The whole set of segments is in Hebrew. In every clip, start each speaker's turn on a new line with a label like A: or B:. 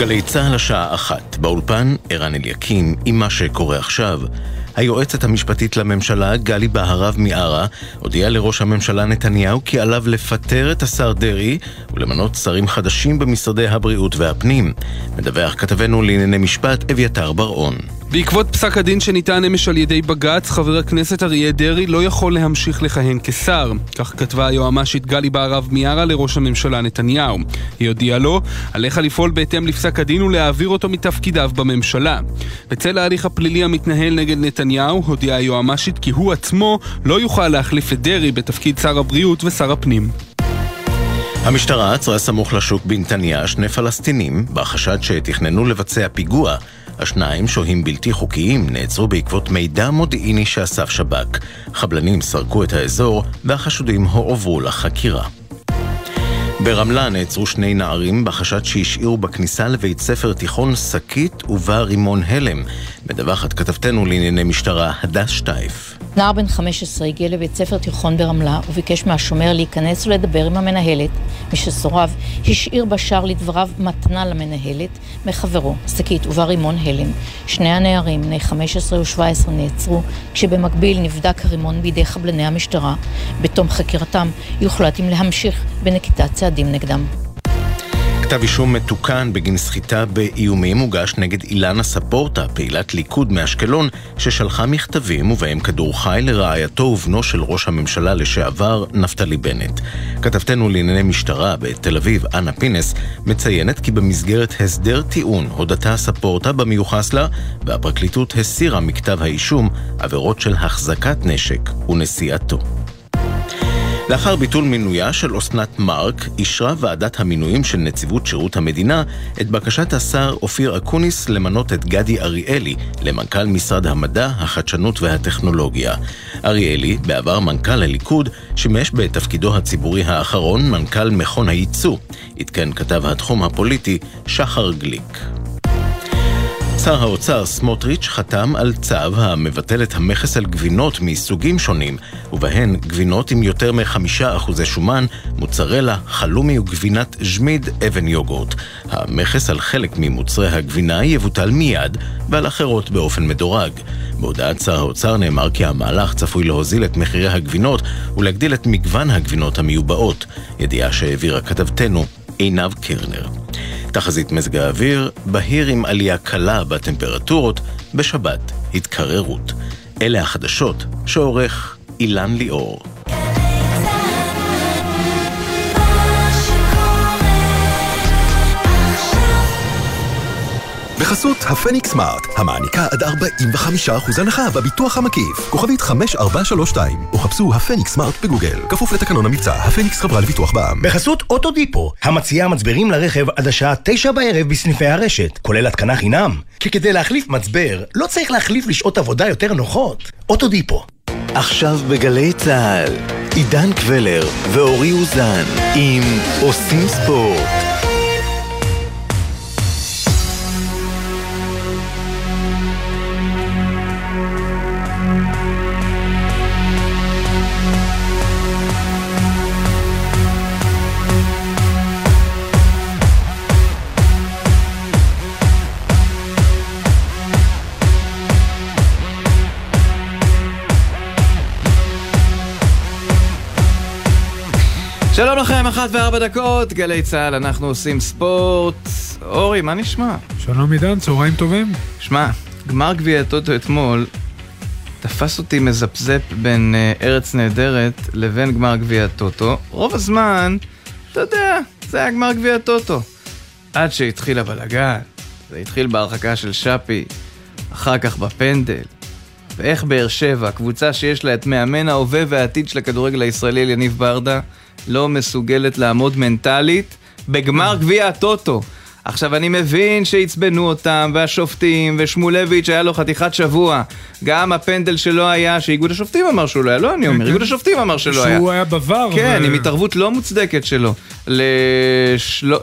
A: גלי צה"ל השעה אחת, באולפן ערן אליקים עם מה שקורה עכשיו. היועצת המשפטית לממשלה, גלי בהרב מיארה, הודיעה לראש הממשלה נתניהו כי עליו לפטר את השר דרעי ולמנות שרים חדשים במשרדי הבריאות והפנים. מדווח כתבנו לענייני משפט אביתר בר-און.
B: בעקבות פסק הדין שניתן אמש על ידי בג"ץ, חבר הכנסת אריה דרעי לא יכול להמשיך לכהן כשר. כך כתבה היועמ"שית גלי בהרב מיארה לראש הממשלה נתניהו. היא הודיעה לו, עליך לפעול בהתאם לפסק הדין ולהעביר אותו מתפקידיו בממשלה. בצל ההליך הפלילי המתנהל נגד נתניהו, הודיעה היועמ"שית כי הוא עצמו לא יוכל להחליף את דרעי בתפקיד שר הבריאות ושר הפנים.
A: המשטרה עצרה סמוך לשוק בנתניה שני פלסטינים בחשד שתכננו לבצע פיגוע. השניים, שוהים בלתי חוקיים, נעצרו בעקבות מידע מודיעיני שאסף שב"כ. חבלנים סרקו את האזור והחשודים הועברו לחקירה. ברמלה נעצרו שני נערים בחשד שהשאירו בכניסה לבית ספר תיכון שקית ובה רימון הלם. מדווחת כתבתנו לענייני משטרה, הדס שטייף.
C: נער בן 15 הגיע לבית ספר תיכון ברמלה וביקש מהשומר להיכנס ולדבר עם המנהלת. משסורב, השאיר בשער לדבריו מתנה למנהלת מחברו, שקית ובה רימון הלם. שני הנערים, בני 15 ו-17, נעצרו, כשבמקביל נבדק הרימון בידי חבלני המשטרה. בתום חקירתם יוחלט אם להמשיך בנקיטת צעדים נגדם.
A: כתב אישום מתוקן בגין סחיטה באיומים הוגש נגד אילנה ספורטה, פעילת ליכוד מאשקלון, ששלחה מכתבים ובהם כדור חי לרעייתו ובנו של ראש הממשלה לשעבר, נפתלי בנט. כתבתנו לענייני משטרה בתל אביב, אנה פינס, מציינת כי במסגרת הסדר טיעון הודתה ספורטה במיוחס לה, והפרקליטות הסירה מכתב האישום עבירות של החזקת נשק ונשיאתו. לאחר ביטול מינויה של אסנת מארק, אישרה ועדת המינויים של נציבות שירות המדינה את בקשת השר אופיר אקוניס למנות את גדי אריאלי למנכ"ל משרד המדע, החדשנות והטכנולוגיה. אריאלי, בעבר מנכ"ל הליכוד, שימש בתפקידו הציבורי האחרון מנכ"ל מכון הייצוא, עדכן כתב התחום הפוליטי שחר גליק. שר האוצר סמוטריץ' חתם על צו המבטל את המכס על גבינות מסוגים שונים, ובהן גבינות עם יותר מחמישה אחוזי שומן, מוצרלה, חלומי וגבינת ז'מיד אבן יוגורט. המכס על חלק ממוצרי הגבינה יבוטל מיד, ועל אחרות באופן מדורג. בהודעת שר האוצר נאמר כי המהלך צפוי להוזיל את מחירי הגבינות ולהגדיל את מגוון הגבינות המיובאות, ידיעה שהעבירה כתבתנו עינב קרנר. תחזית מזג האוויר, בהיר עם עלייה קלה בטמפרטורות, בשבת התקררות. אלה החדשות שעורך אילן ליאור.
D: בחסות הפניקס סמארט, המעניקה עד 45% הנחה בביטוח המקיף. כוכבית 5432, או חפשו הפניקס סמארט בגוגל. כפוף לתקנון המבצע, הפניקס חברה לביטוח בע"מ.
E: בחסות אוטודיפו, המציעה מצברים לרכב עד השעה 9 בערב בסניפי הרשת, כולל התקנה חינם. כי כדי להחליף מצבר, לא צריך להחליף לשעות עבודה יותר נוחות. אוטודיפו.
F: עכשיו בגלי צה"ל, עידן קבלר ואורי אוזן עם עושים ספורט.
G: שלום לכם, אחת וארבע דקות, גלי צה"ל, אנחנו עושים ספורט. אורי, מה נשמע?
H: שלום עידן, צהריים טובים.
G: שמע, גמר גביע הטוטו אתמול תפס אותי מזפזפ בין uh, ארץ נהדרת לבין גמר גביע הטוטו. רוב הזמן, אתה יודע, זה היה גמר גביע הטוטו. עד שהתחיל הבלגן, זה התחיל בהרחקה של שפי, אחר כך בפנדל. ואיך באר שבע, קבוצה שיש לה את מאמן ההווה והעתיד של הכדורגל הישראלי, יניב ברדה, לא מסוגלת לעמוד מנטלית בגמר גביע הטוטו. עכשיו אני מבין שעצבנו אותם, והשופטים, ושמולביץ' היה לו חתיכת שבוע. גם הפנדל שלו היה, שאיגוד השופטים אמר שהוא לא היה, לא אני אומר, איגוד השופטים אמר שלא היה.
H: שהוא היה בבר.
G: כן, עם התערבות לא מוצדקת שלו.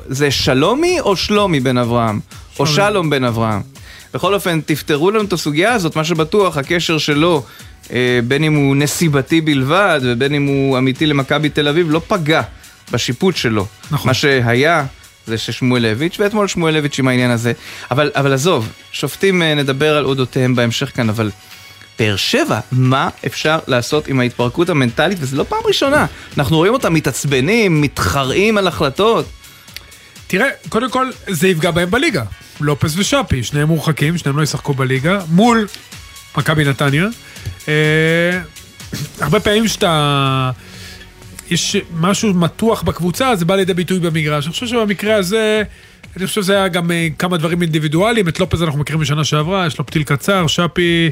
G: זה שלומי או שלומי בן אברהם? או שלום בן אברהם. בכל אופן, תפתרו לנו את הסוגיה הזאת, מה שבטוח, הקשר שלו בין אם הוא נסיבתי בלבד ובין אם הוא אמיתי למכבי תל אביב, לא פגע בשיפוט שלו. נכון. מה שהיה זה ששמואלביץ', ואתמול שמואלביץ' עם העניין הזה. אבל, אבל עזוב, שופטים אה, נדבר על אודותיהם בהמשך כאן, אבל באר שבע, מה אפשר לעשות עם ההתפרקות המנטלית? וזה לא פעם ראשונה. אנחנו רואים אותם מתעצבנים, מתחרעים על החלטות.
H: תראה, קודם כל, זה יפגע בהם בליגה. לופס ושאפי, שניהם מורחקים, שניהם לא ישחקו בליגה, מול מכבי נתניה. אה, הרבה פעמים שאתה... יש משהו מתוח בקבוצה, זה בא לידי ביטוי במגרש. אני חושב שבמקרה הזה, אני חושב שזה היה גם אה, כמה דברים אינדיבידואליים. את לופז אנחנו מכירים משנה שעברה, יש לו פתיל קצר, שפי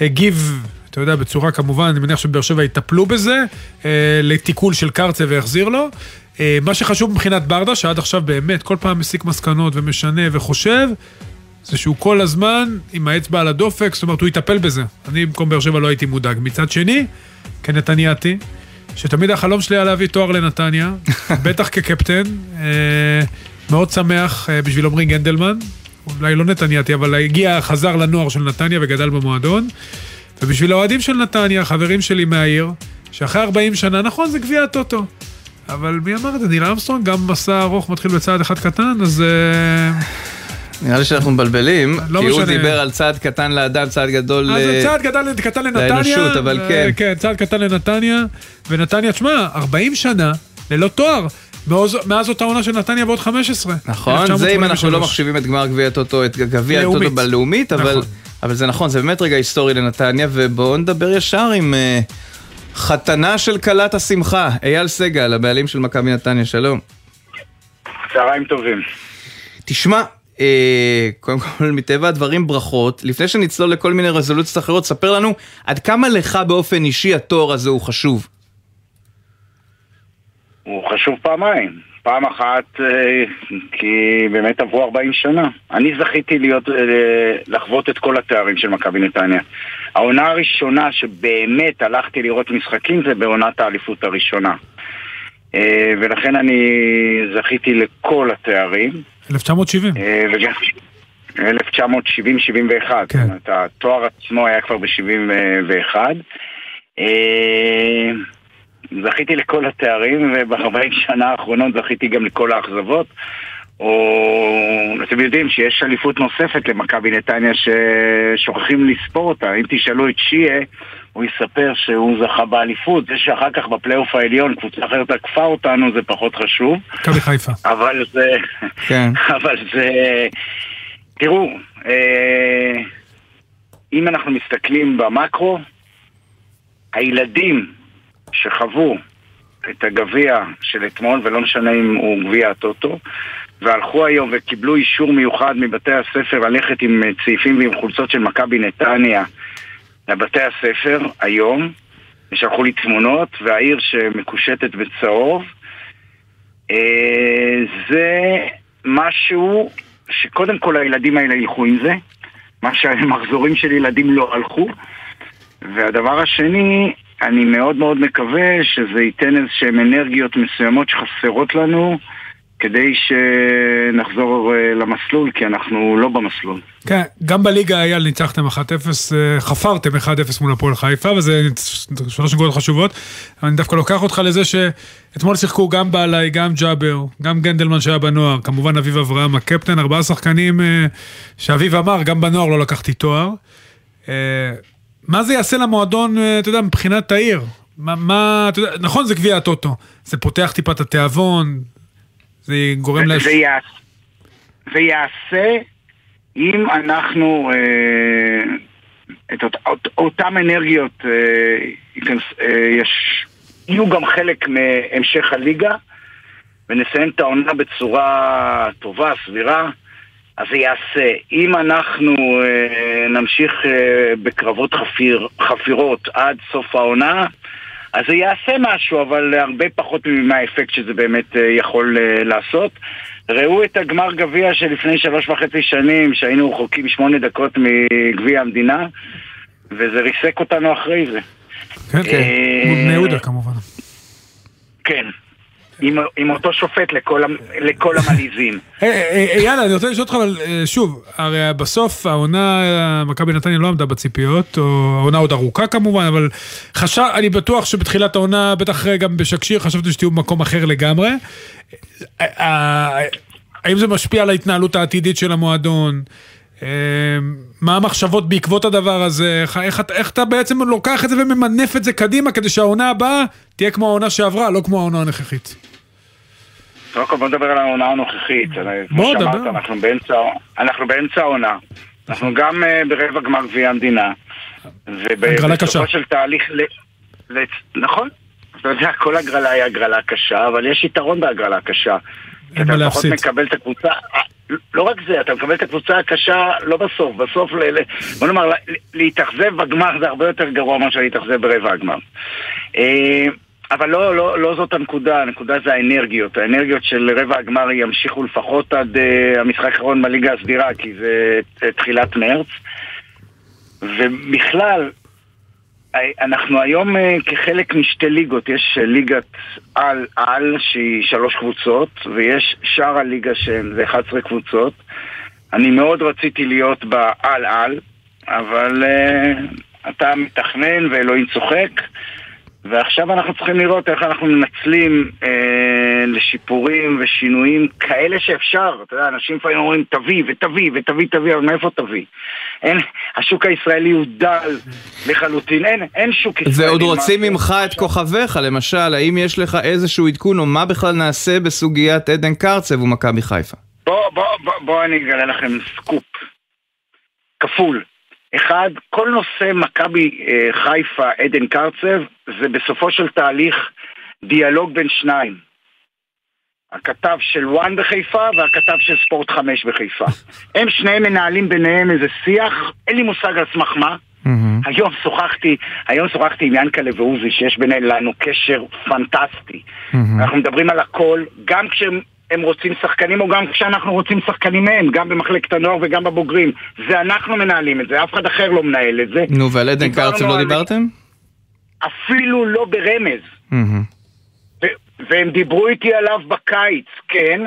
H: הגיב, אתה יודע, בצורה כמובן, אני מניח שבאר שבע יטפלו בזה, אה, לתיקול של קרצה והחזיר לו. אה, מה שחשוב מבחינת ברדה, שעד עכשיו באמת כל פעם מסיק מסקנות ומשנה וחושב, זה שהוא כל הזמן עם האצבע על הדופק, זאת אומרת, הוא יטפל בזה. אני במקום באר שבע לא הייתי מודאג. מצד שני, כנתניאתי, שתמיד החלום שלי היה להביא תואר לנתניה, בטח כקפטן, אה, מאוד שמח אה, בשביל עמרי גנדלמן, אולי לא נתניאתי, אבל הגיע, חזר לנוער של נתניה וגדל במועדון, ובשביל האוהדים של נתניה, חברים שלי מהעיר, שאחרי 40 שנה, נכון, זה גביע הטוטו. אבל מי אמר את זה? ניל אמסטרונג, גם מסע ארוך מתחיל בצעד אחד קטן, אז... אה,
G: נראה לי שאנחנו מבלבלים,
H: לא
G: כי הוא
H: משנה.
G: דיבר על צעד קטן לאדם, צעד גדול
H: אז
G: ל...
H: זה צעד קטן, קטן לנתניה.
G: לאנושות, אבל
H: ו-
G: כן.
H: כן, צעד קטן לנתניה. ונתניה, תשמע, 40 שנה ללא תואר. מאז, מאז אותה עונה של נתניה ועוד 15.
G: נכון, זה אם אנחנו לא
H: 1983.
G: מחשיבים את גמר גביע הטוטו, את גביע הטוטו
H: לאומית.
G: בלאומית, אבל,
H: נכון.
G: אבל זה נכון, זה באמת רגע היסטורי לנתניה, ובואו נדבר ישר עם אה, חתנה של כלת השמחה, אייל סגל, הבעלים של מכבי נתניה, שלום.
I: צהריים טובים.
G: תשמע, אה, קודם כל, מטבע הדברים ברכות. לפני שנצלול לכל מיני רזולוציות אחרות, ספר לנו עד כמה לך באופן אישי התואר הזה הוא חשוב.
I: הוא חשוב פעמיים. פעם אחת, אה, כי באמת עברו 40 שנה. אני זכיתי להיות, אה, לחוות את כל התארים של מכבי נתניה. העונה הראשונה שבאמת הלכתי לראות משחקים זה בעונת האליפות הראשונה. אה, ולכן אני זכיתי לכל התארים.
H: 1970.
I: אה, וגם 1970-71,
H: כן.
I: זאת אומרת, התואר עצמו היה כבר ב-71. אה, זכיתי לכל התארים, וב-40 שנה האחרונות זכיתי גם לכל האכזבות. או אתם יודעים שיש אליפות נוספת למכבי נתניה ששוכחים לספור אותה. אם תשאלו את שיה, הוא יספר שהוא זכה באליפות. זה שאחר כך בפלייאוף העליון קבוצה אחרת עקפה אותנו זה פחות חשוב.
H: מכבי חיפה.
I: אבל זה...
G: כן.
I: אבל זה... תראו, אה, אם אנחנו מסתכלים במקרו, הילדים שחוו את הגביע של אתמול, ולא משנה אם הוא גביע הטוטו, והלכו היום וקיבלו אישור מיוחד מבתי הספר ללכת עם אה, צעיפים ועם חולצות של מכבי נתניה לבתי הספר היום, ושלחו לי תמונות, והעיר שמקושטת בצהוב, אה, זה משהו שקודם כל הילדים האלה ילכו עם זה, מה שהמחזורים של ילדים לא הלכו, והדבר השני, אני מאוד מאוד מקווה שזה ייתן איזשהן אנרגיות מסוימות שחסרות לנו כדי שנחזור אה, למסלול, כי אנחנו לא במסלול.
H: כן, גם בליגה אייל ניצחתם 1-0, אה, חפרתם 1-0 מול הפועל חיפה, וזה שלוש נקודות חשובות. אני דווקא לוקח אותך לזה שאתמול שיחקו גם בעלי, גם ג'אבר, גם גנדלמן שהיה בנוער, כמובן אביב אברהם הקפטן, ארבעה שחקנים אה, שאביב אמר, גם בנוער לא לקחתי תואר. מה זה יעשה למועדון, אתה יודע, מבחינת העיר? מה, מה, אתה יודע, נכון זה גביע הטוטו, זה פותח טיפה את התיאבון, זה גורם לש...
I: זה, יעש, זה יעשה אם אנחנו, אה, את אות, אות, אותם אנרגיות אה, ייכנס, אה, יש, יהיו גם חלק מהמשך הליגה ונסיים את העונה בצורה טובה, סבירה, אז זה יעשה. אם אנחנו אה, נמשיך אה, בקרבות חפיר, חפירות עד סוף העונה, אז זה יעשה משהו, אבל הרבה פחות מהאפקט שזה באמת אה, יכול אה, לעשות. ראו את הגמר גביע שלפני שלוש וחצי שנים, שהיינו רחוקים שמונה דקות מגביע המדינה, וזה ריסק אותנו אחרי זה.
H: כן, כן,
I: אה,
H: מול בני יהודה כמובן.
I: כן. עם, עם אותו שופט לכל, לכל המלעיזים.
H: אה, אה, אייל, אני רוצה לשאול אותך, אבל אה, שוב, הרי בסוף העונה, אה, מכבי נתניה לא עמדה בציפיות, או העונה עוד ארוכה כמובן, אבל חשב, אני בטוח שבתחילת העונה, בטח גם בשקשיר, חשבתם שתהיו במקום אחר לגמרי. אה, אה, האם זה משפיע על ההתנהלות העתידית של המועדון? אה, מה המחשבות בעקבות הדבר הזה? איך, איך, איך אתה בעצם לוקח את זה וממנף את זה קדימה כדי שהעונה הבאה תהיה כמו העונה שעברה, לא כמו העונה הנוכחית?
I: קודם כל בוא נדבר על העונה הנוכחית.
H: בוא,
I: כמו שאמרת,
H: דבר.
I: אנחנו באמצע, אנחנו באמצע העונה. אנחנו גם אה, ברבע גמר גביע המדינה. ובסופו של תהליך... נכון. אתה יודע, כל הגרלה היא הגרלה קשה, אבל יש יתרון בהגרלה קשה. כי
H: אין מה
I: אתה לפחות
H: להפסיד.
I: מקבל את הקבוצה, אה, לא רק זה, אתה מקבל את הקבוצה הקשה לא בסוף, בסוף, ל... בוא נאמר, להתאכזב בגמר זה הרבה יותר גרוע מאשר להתאכזב ברבע הגמר. אה, אבל לא, לא, לא זאת הנקודה, הנקודה זה האנרגיות. האנרגיות של רבע הגמר ימשיכו לפחות עד uh, המשחק האחרון בליגה הסדירה, כי זה uh, תחילת מרץ. ובכלל, אה, אנחנו היום uh, כחלק משתי ליגות, יש uh, ליגת על-על שהיא שלוש קבוצות, ויש שאר הליגה שזה 11 קבוצות. אני מאוד רציתי להיות בעל-על, אבל uh, אתה מתכנן ואלוהים צוחק. ועכשיו אנחנו צריכים לראות איך אנחנו מנצלים אה, לשיפורים ושינויים כאלה שאפשר. אתה יודע, אנשים לפעמים אומרים תביא ותביא ותביא תביא, אבל מאיפה תביא? אין, השוק הישראלי הוא דל לחלוטין, אין, אין שוק ישראלי.
G: ועוד רוצים. ממך את כוכביך, למשל, האם יש לך איזשהו עדכון או מה בכלל נעשה בסוגיית עדן קרצב ומכבי חיפה?
I: בוא, בוא, בוא, בוא אני אגלה לכם סקופ כפול. אחד, כל נושא מכבי אה, חיפה, עדן קרצב, זה בסופו של תהליך דיאלוג בין שניים. הכתב של וואן בחיפה והכתב של ספורט 5 בחיפה. הם שניהם מנהלים ביניהם איזה שיח, אין לי מושג על סמך מה. היום שוחחתי, היום שוחחתי עם ינקלה ועוזי שיש בינינו קשר פנטסטי. אנחנו מדברים על הכל, גם כשהם הם רוצים שחקנים או גם כשאנחנו רוצים שחקנים מהם, גם במחלקת הנוער וגם בבוגרים. זה אנחנו מנהלים את זה, אף אחד אחר לא מנהל את זה.
G: נו, ועל עדן קרצב לא דיברתם?
I: אפילו לא ברמז. ו- והם דיברו איתי עליו בקיץ, כן,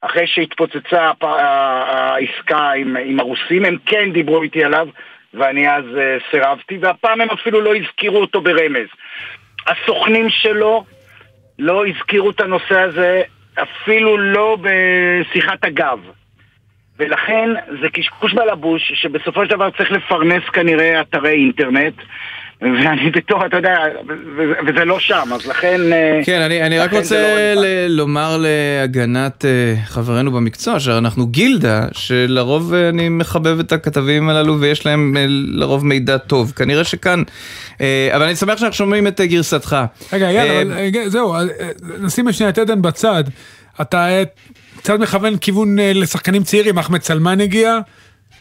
I: אחרי שהתפוצצה הפ- העסקה עם, עם הרוסים, הם כן דיברו איתי עליו, ואני אז uh, סירבתי, והפעם הם אפילו לא הזכירו אותו ברמז. הסוכנים שלו לא הזכירו את הנושא הזה אפילו לא בשיחת הגב. ולכן זה קשקוש בלבוש, שבסופו של דבר צריך לפרנס כנראה אתרי אינטרנט, ואני בתור, אתה יודע, וזה לא שם, אז לכן... אה,
G: כן, אני, אני רק
I: לכן זה
G: רוצה
I: לא
G: ל- לומר להגנת אה, חברינו במקצוע, שאנחנו גילדה, שלרוב אה, אני מחבב את הכתבים הללו ויש להם לרוב מידע טוב. כנראה שכאן, אבל אני שמח שאנחנו שומעים את גרסתך.
H: רגע, יאללה, אבל, זהו, נשים שנייה את עדן בצד. אתה קצת מכוון כיוון לשחקנים צעירים, אחמד סלמן הגיע,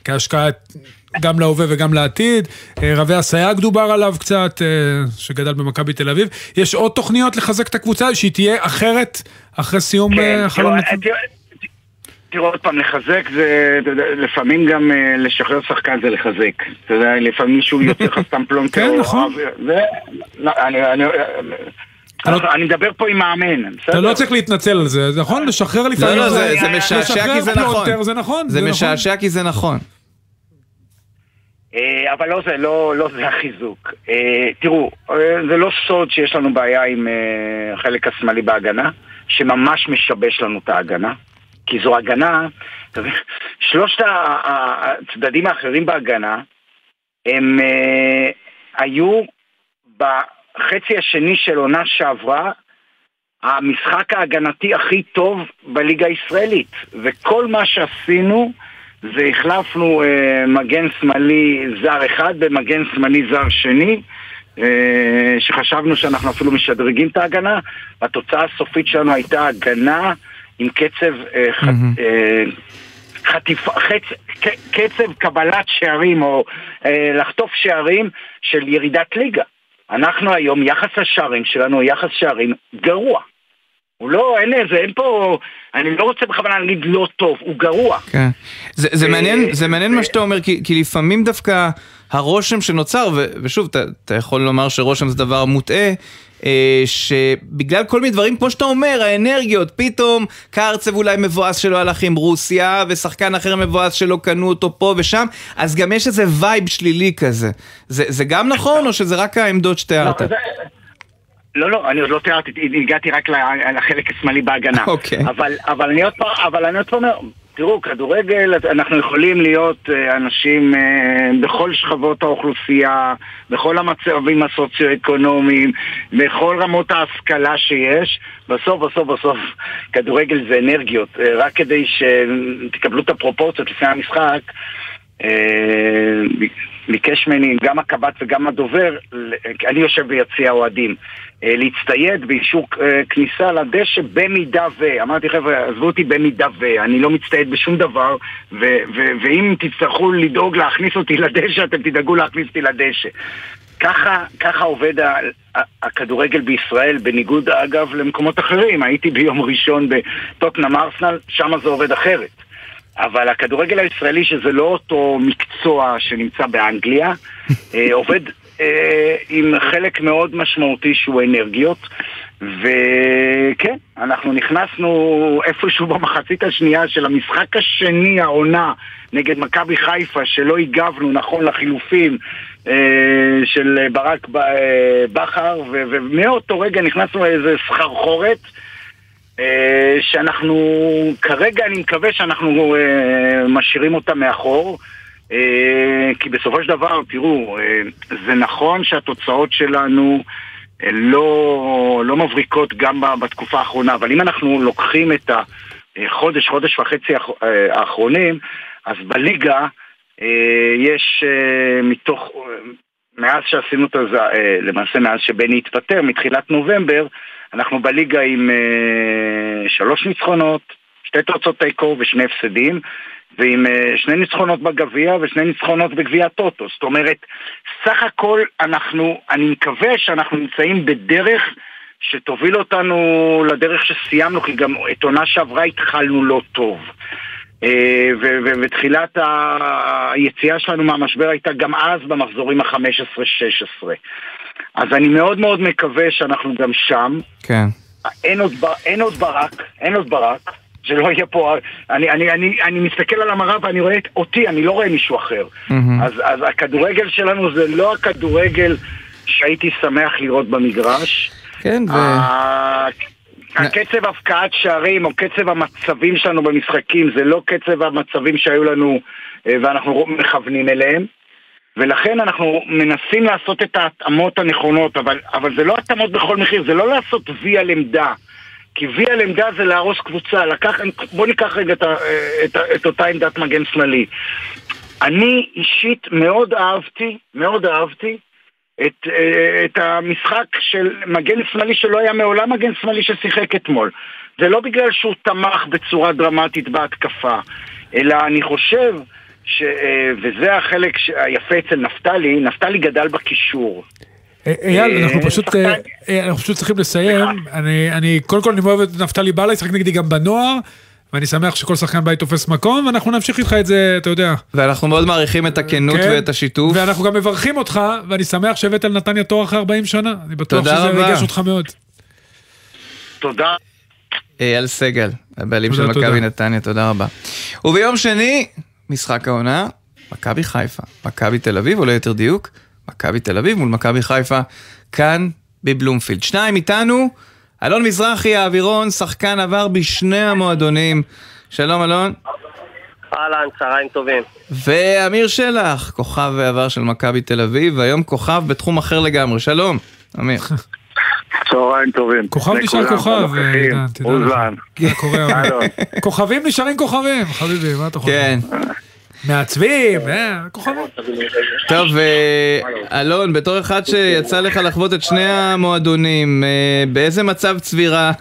H: כהשקעה גם להווה וגם לעתיד. אה, רבי אסייג דובר עליו קצת, אה, שגדל במכבי תל אביב. יש עוד תוכניות לחזק את הקבוצה, שהיא תהיה אחרת אחרי סיום
I: כן,
H: אה, החלון?
I: תראו, עוד פעם, לחזק זה, אתה לפעמים גם אה, לשחרר שחקן זה לחזק. אתה יודע, לפעמים מישהו יוצא לך סתם פלונטר.
H: כן, נכון.
I: זה, לא, אני, אני,
H: אתה לא-
I: אני מדבר פה עם מאמן,
H: אתה
I: בסדר?
H: לא צריך להתנצל על זה, זה נכון? לשחרר לפעמים.
G: לא, לא, זה, משעשע כי זה נכון.
H: זה.
G: זה. משעשע כי זה נכון.
I: אה, אבל לא זה, לא, לא זה החיזוק. אה, תראו, אה, זה לא סוד שיש לנו בעיה עם החלק השמאלי בהגנה, שממש משבש לנו את ההגנה. כי זו הגנה, שלושת הצדדים האחרים בהגנה, הם היו בחצי השני של עונה שעברה המשחק ההגנתי הכי טוב בליגה הישראלית. וכל מה שעשינו זה החלפנו אה, מגן שמאלי זר אחד במגן שמאלי זר שני, אה, שחשבנו שאנחנו אפילו משדרגים את ההגנה, והתוצאה הסופית שלנו הייתה הגנה עם קצב אה, ח, אה, חטיפ, חצ, ק, קצב קבלת שערים או אה, לחטוף שערים של ירידת ליגה. אנחנו היום, יחס השערים שלנו הוא יחס שערים גרוע. הוא לא, אין איזה, אין פה, אני לא רוצה בכוונה להגיד לא טוב, הוא גרוע.
G: כן. זה, זה,
I: אה,
G: מעניין, זה מעניין
I: אה,
G: מה שאתה אומר, כי, כי לפעמים דווקא הרושם שנוצר, ו, ושוב, אתה, אתה יכול לומר שרושם זה דבר מוטעה, אה, שבגלל כל מיני דברים, כמו שאתה אומר, האנרגיות, פתאום קרצב אולי מבואס שלא הלך עם רוסיה, ושחקן אחר מבואס שלא קנו אותו פה ושם, אז גם יש איזה vibe שלילי כזה. זה, זה גם נכון, או שזה רק העמדות שתיארת?
I: לא, זה, לא, לא, אני עוד לא תיארתי, הגעתי רק לחלק השמאלי בהגנה.
G: אוקיי.
I: אבל, אבל אני עוד פעם, אבל אני עוד פעם אומר, תראו, כדורגל, אנחנו יכולים להיות אה, אנשים אה, בכל שכבות האוכלוסייה, בכל המצבים הסוציו-אקונומיים, בכל רמות ההשכלה שיש. בסוף, בסוף, בסוף, כדורגל זה אנרגיות. אה, רק כדי שתקבלו את הפרופורציות לפני המשחק, ביקש ממני גם הקב"ט וגם הדובר, אני יושב ביציע האוהדים, להצטייד באישור כניסה לדשא במידה ו... אמרתי חבר'ה, עזבו אותי במידה ו... אני לא מצטייד בשום דבר, ו- ו- ואם תצטרכו לדאוג להכניס אותי לדשא, אתם תדאגו להכניס אותי לדשא. ככה, ככה עובד הכדורגל בישראל, בניגוד אגב למקומות אחרים. הייתי ביום ראשון בטוטנאם ארסנל, שם זה עובד אחרת. אבל הכדורגל הישראלי, שזה לא אותו מקצוע שנמצא באנגליה, אה, עובד אה, עם חלק מאוד משמעותי שהוא אנרגיות. וכן, אנחנו נכנסנו איפשהו במחצית השנייה של המשחק השני, העונה, נגד מכבי חיפה, שלא הגבנו נכון לחילופים אה, של ברק אה, בכר, ומאותו רגע נכנסנו לאיזה סחרחורת. אה, שאנחנו, כרגע אני מקווה שאנחנו אה, משאירים אותה מאחור, אה, כי בסופו של דבר, תראו, זה נכון שהתוצאות שלנו לא, לא מבריקות גם בתקופה האחרונה, אבל אם אנחנו לוקחים את החודש, חודש וחצי האחרונים, אז בליגה יש מתוך, מאז שעשינו את זה, למעשה מאז שבני התפטר, מתחילת נובמבר, אנחנו בליגה עם אה, שלוש ניצחונות, שתי תוצאות תיקו ושני הפסדים, ועם אה, שני ניצחונות בגביע ושני ניצחונות בגביע הטוטו. זאת אומרת, סך הכל אנחנו, אני מקווה שאנחנו נמצאים בדרך שתוביל אותנו לדרך שסיימנו, כי גם את עונה שעברה התחלנו לא טוב. אה, ותחילת היציאה שלנו מהמשבר הייתה גם אז במחזורים ה-15-16. אז אני מאוד מאוד מקווה שאנחנו גם שם.
G: כן.
I: אין עוד, אין עוד ברק, אין עוד ברק. שלא יהיה פה, אני, אני, אני, אני מסתכל על המראה ואני רואה את אותי, אני לא רואה מישהו אחר. Mm-hmm. אז, אז הכדורגל שלנו זה לא הכדורגל שהייתי שמח לראות במגרש.
G: כן, ו...
I: הקצב הפקעת שערים או קצב המצבים שלנו במשחקים זה לא קצב המצבים שהיו לנו אה, ואנחנו מכוונים אליהם. ולכן אנחנו מנסים לעשות את ההתאמות הנכונות, אבל, אבל זה לא התאמות בכל מחיר, זה לא לעשות וי על עמדה. כי וי על עמדה זה להרוס קבוצה. לקח, בוא ניקח רגע את, את, את אותה עמדת מגן שמאלי. אני אישית מאוד אהבתי, מאוד אהבתי את, את המשחק של מגן שמאלי שלא היה מעולם מגן שמאלי ששיחק אתמול. זה לא בגלל שהוא תמך בצורה דרמטית בהתקפה, אלא אני חושב ש... אה, וזה החלק היפה אצל נפתלי, נפתלי גדל בקישור.
H: אה, אייל, אנחנו אה, פשוט, אנחנו פשוט צריכים לסיים. אני, אני, קודם כל אני אוהב את נפתלי בא ישחק נגדי גם בנוער. ואני שמח שכל שחקן בית תופס מקום, ואנחנו נמשיך איתך את זה, אתה יודע.
G: ואנחנו מאוד מעריכים את הכנות כן, ואת השיתוף.
H: ואנחנו גם מברכים אותך, ואני שמח שהבאת על נתניה תואר אחרי 40 שנה. אני בטוח שזה ריגש אותך מאוד.
I: תודה.
G: אייל סגל, הבעלים של מכבי נתניה, תודה רבה. וביום שני, משחק העונה, מכבי חיפה, מכבי תל אביב, או ליתר דיוק, מכבי תל אביב מול מכבי חיפה, כאן בבלומפילד. שניים איתנו, אלון מזרחי האווירון, שחקן עבר בשני המועדונים. שלום אלון.
J: אהלן, צהריים טובים.
G: ואמיר שלח, כוכב ועבר של מכבי תל אביב, והיום כוכב בתחום אחר לגמרי. שלום, אמיר.
K: צהריים טובים.
H: כוכב נשאר כוכב,
K: עידן, תדע לך.
H: כוכבים נשארים כוכבים, חביבי, מה אתה חושב?
G: כן.
H: מעצבים, אה, כוכבים.
G: טוב, אה, אלון, בתור אחד שיצא לך לחוות את שני המועדונים, אה, באיזה מצב צבירה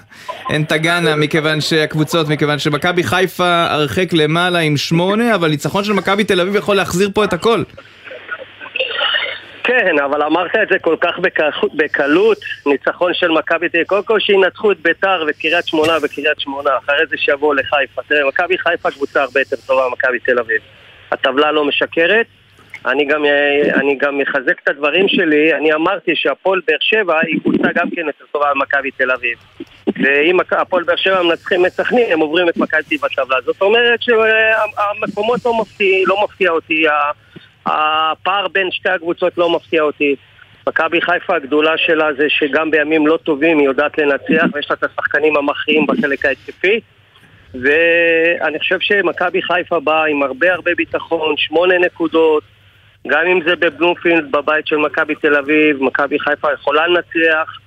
G: הן תגענה מכיוון שהקבוצות, מכיוון שמכבי חיפה הרחק למעלה עם שמונה, אבל ניצחון של מכבי תל אביב יכול להחזיר פה את הכל.
J: כן, אבל אמרת את זה כל כך בקלות, ניצחון של מכבי תל אביב. קודם כל שינצחו את ביתר ואת קריית שמונה וקריית שמונה, אחרי זה שיבואו לחיפה. תראה, מכבי חיפה קבוצה הרבה יותר טובה ממכבי תל אביב. הטבלה לא משקרת. אני גם, אני גם מחזק את הדברים שלי, אני אמרתי שהפועל באר שבע היא קבוצה גם כן יותר טובה ממכבי תל אביב. ואם הפועל באר שבע מנצחים את סכנין, הם עוברים את מכבי תל אביב בטבלה. זאת אומרת שהמקומות לא מפתיע, לא מפתיע אותי. הפער בין שתי הקבוצות לא מפתיע אותי. מכבי חיפה הגדולה שלה זה שגם בימים לא טובים היא יודעת לנצח ויש לה את השחקנים המכריעים בחלק ההתקפי ואני חושב שמכבי חיפה באה עם הרבה הרבה ביטחון, שמונה נקודות גם אם זה בבלומפילד בבית של מכבי תל אביב, מכבי חיפה יכולה לנצח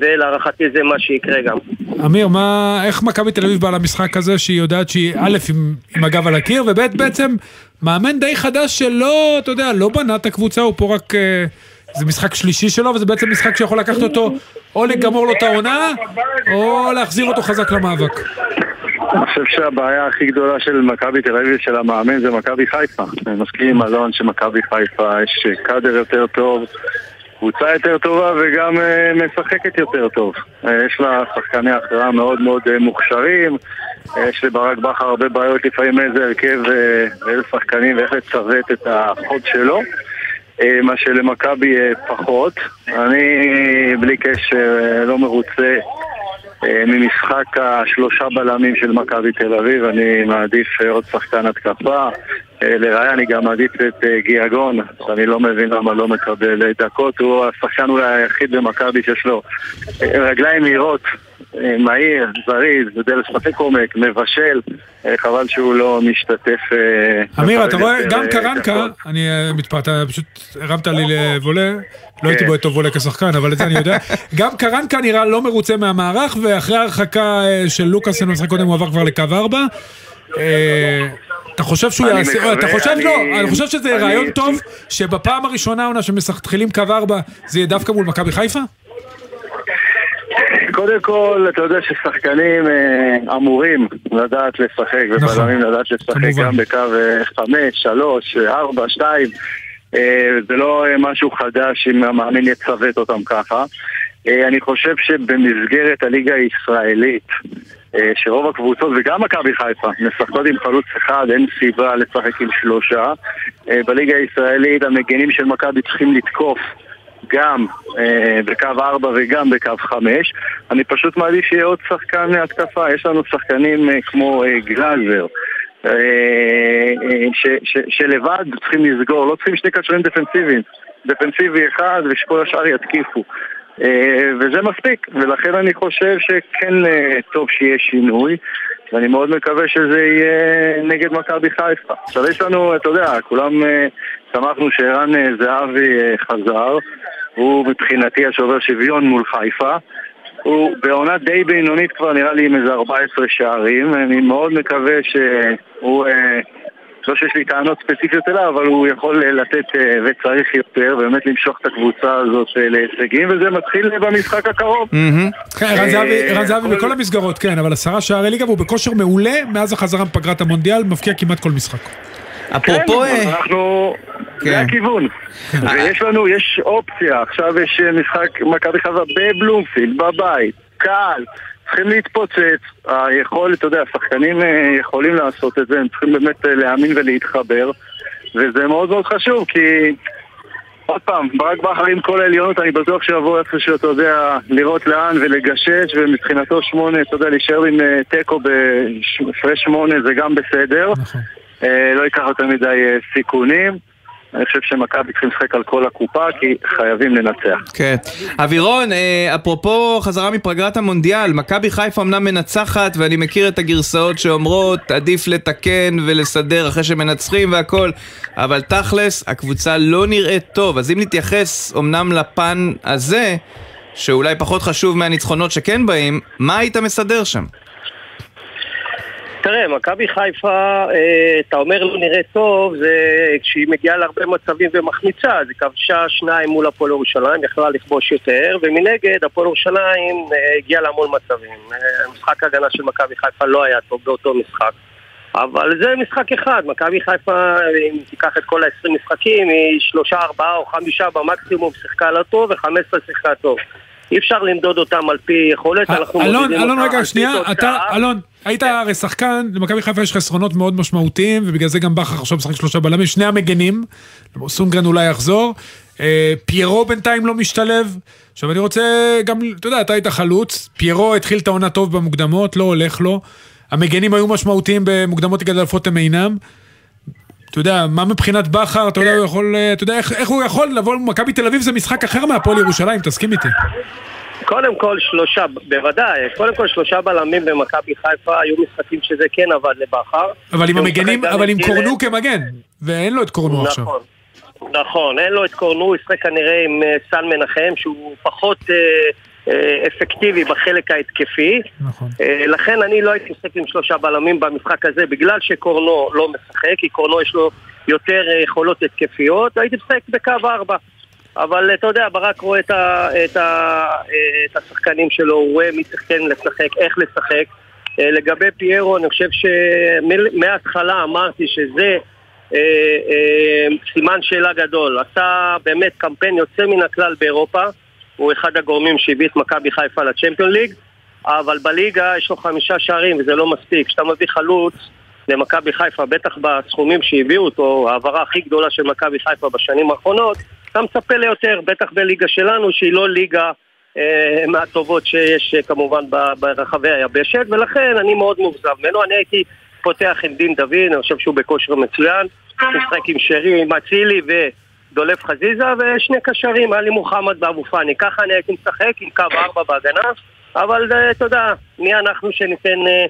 J: ולהערכתי זה מה שיקרה גם.
H: אמיר, מה, איך מכבי תל אביב באה למשחק הזה שהיא יודעת שהיא א' עם, עם הגב על הקיר וב' בעצם מאמן די חדש שלא, אתה יודע, לא בנה את הקבוצה, הוא פה רק... אה, זה משחק שלישי שלו וזה בעצם משחק שיכול לקחת אותו או לגמור לו את העונה או להחזיר אותו חזק למאבק.
K: אני חושב שהבעיה הכי גדולה של מכבי תל אביב של המאמן זה מכבי חיפה. אני מסכים עם אלון שמכבי חיפה יש קאדר יותר טוב, קבוצה יותר טובה וגם uh, משחקת יותר טוב. Uh, יש לה שחקני הכרעה מאוד מאוד uh, מוכשרים, יש לברק בכר הרבה בעיות לפעמים איזה הרכב ואיזה שחקנים ואיך לצוות את החוד שלו. מה שלמכבי פחות. אני בלי קשר לא מרוצה אה, ממשחק השלושה בלמים של מכבי תל אביב, אני מעדיף אה, עוד שחקן התקפה. אה, לראיה אני גם מעדיף את גיאגון, שאני לא מבין למה לא מקבל דקות. הוא השחקן אולי היחיד במכבי שיש לו רגליים מהירות, מהיר, זריז, יודע לשחק עומק, מבשל. חבל שהוא לא משתתף...
H: אמיר, אתה רואה, גם קרנקה, אני מתפרע, פשוט הרמת לי לבולה. לא הייתי בועט טוב עולה כשחקן, אבל את זה אני יודע. גם קרנקה נראה לא מרוצה מהמערך, ואחרי ההרחקה אה, של לוקאסן במשחק קודם הוא עבר כבר לקו 4. אה, אתה חושב שהוא יעשה, אתה חושב לא, אני חושב שזה רעיון טוב שבפעם הראשונה עונה שמתחילים קו 4 זה יהיה דווקא מול מכבי חיפה?
K: קודם כל, אתה יודע ששחקנים אה, אמורים לדעת לשחק, נכון. ובלמים לדעת לשחק גם בקו 5, 3, 4, 2. אה, זה לא אה, משהו חדש אם המאמן יצוות אותם ככה. אה, אני חושב שבמסגרת הליגה הישראלית, שרוב הקבוצות, וגם מכבי חיפה, משחקות עם חלוץ אחד, אין סיבה לשחק עם שלושה. בליגה הישראלית המגנים של מכבי צריכים לתקוף גם בקו 4 וגם בקו 5. אני פשוט מעדיף שיהיה עוד שחקן התקפה. יש לנו שחקנים כמו גלאזר. אה, אה, שלבד צריכים לסגור, לא צריכים שני קשרים דפנסיביים. דפנסיבי אחד ושכל השאר יתקיפו. אה, וזה מספיק, ולכן אני חושב שכן טוב שיהיה שינוי, ואני מאוד מקווה שזה יהיה נגד מכבי חיפה. עכשיו יש לנו, אתה יודע, כולם שמחנו שערן זהבי חזר, הוא מבחינתי השובר שוויון מול חיפה. הוא בעונה די בינונית כבר נראה לי עם איזה 14 שערים, אני מאוד מקווה שהוא, אה, לא שיש לי טענות ספציפיות אליו, אבל הוא יכול אה, לתת אה, וצריך יותר, באמת למשוך את הקבוצה הזאת להישגים, וזה מתחיל במשחק הקרוב.
H: כן, רן זהבי בכל המסגרות, כן, אבל עשרה שערי ליגה והוא בכושר מעולה מאז החזרה מפגרת המונדיאל, מבקיע כמעט כל משחק.
K: אפרופו... כן, אנחנו... זה כן. הכיוון. כן. ויש לנו, יש אופציה, עכשיו יש אה, משחק מכבי חיפה בבלומפילד, בבית, קהל. צריכים להתפוצץ, היכולת, אתה יודע, השחקנים אה, יכולים לעשות את זה, הם צריכים באמת אה, להאמין ולהתחבר וזה מאוד מאוד חשוב כי עוד פעם, ברק בכר עם כל העליונות, אני בטוח שיבוא איפשהו, אתה יודע, לראות לאן ולגשש ומבחינתו שמונה, אתה יודע, להישאר עם תיקו בהפרש שמונה זה גם בסדר נכון. לא ייקח יותר מדי סיכונים אני חושב שמכבי צריכים לשחק על כל הקופה, כי חייבים לנצח.
G: כן. אבירון, אה, אפרופו חזרה מפגרת המונדיאל, מכבי חיפה אמנם מנצחת, ואני מכיר את הגרסאות שאומרות, עדיף לתקן ולסדר אחרי שמנצחים והכל, אבל תכלס, הקבוצה לא נראית טוב. אז אם נתייחס אמנם לפן הזה, שאולי פחות חשוב מהניצחונות שכן באים, מה היית מסדר שם?
J: תראה, מכבי חיפה, אה, אתה אומר לא נראה טוב, זה כשהיא מגיעה להרבה מצבים ומחמיצה, אז היא כבשה שניים מול הפועל ירושלים, יכלה לכבוש יותר, ומנגד הפועל ירושלים אה, הגיעה להמון מצבים. אה, משחק ההגנה של מכבי חיפה לא היה טוב באותו משחק. אבל זה משחק אחד, מכבי חיפה, אם תיקח את כל ה-20 משחקים, היא שלושה, ארבעה או חמישה במקסימום שיחקה לא טוב וחמש עשרה שיחקה טוב. אי אפשר למדוד אותם על פי יכולת, אנחנו
H: אלון, אלון, רגע, שנייה, אתה, אלון, היית הרי שחקן, למכבי חיפה יש חסרונות מאוד משמעותיים, ובגלל זה גם בכר עכשיו משחק שלושה בלמים, שני המגנים, סונגרן אולי יחזור, אה, פיירו בינתיים לא משתלב. עכשיו אני רוצה גם, אתה יודע, אתה היית חלוץ, פיירו התחיל את העונה טוב במוקדמות, לא הולך לו. המגנים היו משמעותיים במוקדמות ליגת אלפות הם אינם. אתה יודע, מה מבחינת בכר, אתה יודע, הוא יכול, אה, אתה יודע, איך, איך הוא יכול לבוא למכבי תל אביב זה משחק אחר מהפועל ירושלים, תסכים איתי.
J: קודם כל שלושה, בוודאי, קודם כל שלושה בלמים במכבי חיפה, היו משחקים שזה כן עבד לבכר.
H: אבל עם המגנים, אבל עם קורנו כמגן, ואין לו את קורנו
J: נכון,
H: עכשיו.
J: נכון, אין לו את קורנו, הוא ישחק כנראה עם אה, סל מנחם, שהוא פחות אה, אה, אפקטיבי בחלק ההתקפי.
H: נכון.
J: לכן אני לא הייתי משחק עם שלושה בלמים במשחק הזה, בגלל שקורנו לא משחק, כי קורנו יש לו יותר יכולות התקפיות, הייתי משחק בקו ארבע. אבל אתה יודע, ברק רואה את, ה, את, ה, אה, את השחקנים שלו, הוא רואה מי צריך כן לשחק, איך לשחק. אה, לגבי פיירו, אני חושב שמההתחלה אמרתי שזה אה, אה, סימן שאלה גדול. עשה באמת קמפיין יוצא מן הכלל באירופה, הוא אחד הגורמים שהביא את מכבי חיפה לצ'מפיון ליג, אבל בליגה יש לו חמישה שערים וזה לא מספיק. כשאתה מביא חלוץ למכבי חיפה, בטח בסכומים שהביאו אותו, ההעברה הכי גדולה של מכבי חיפה בשנים האחרונות, אתה מצפה ליותר, בטח בליגה שלנו, שהיא לא ליגה אה, מהטובות שיש אה, כמובן ברחבי היבשת, ולכן אני מאוד מאוכזב ממנו. אני הייתי פותח עם דין דוד, אני חושב שהוא בכושר מצוין, משחק עם שרי, עם אצילי ודולב חזיזה, ושני קשרים, עלי מוחמד ואבו פאני. ככה אני הייתי משחק עם קו ארבע בהגנה, אבל אה, אתה יודע, מי אנחנו שניתן אה,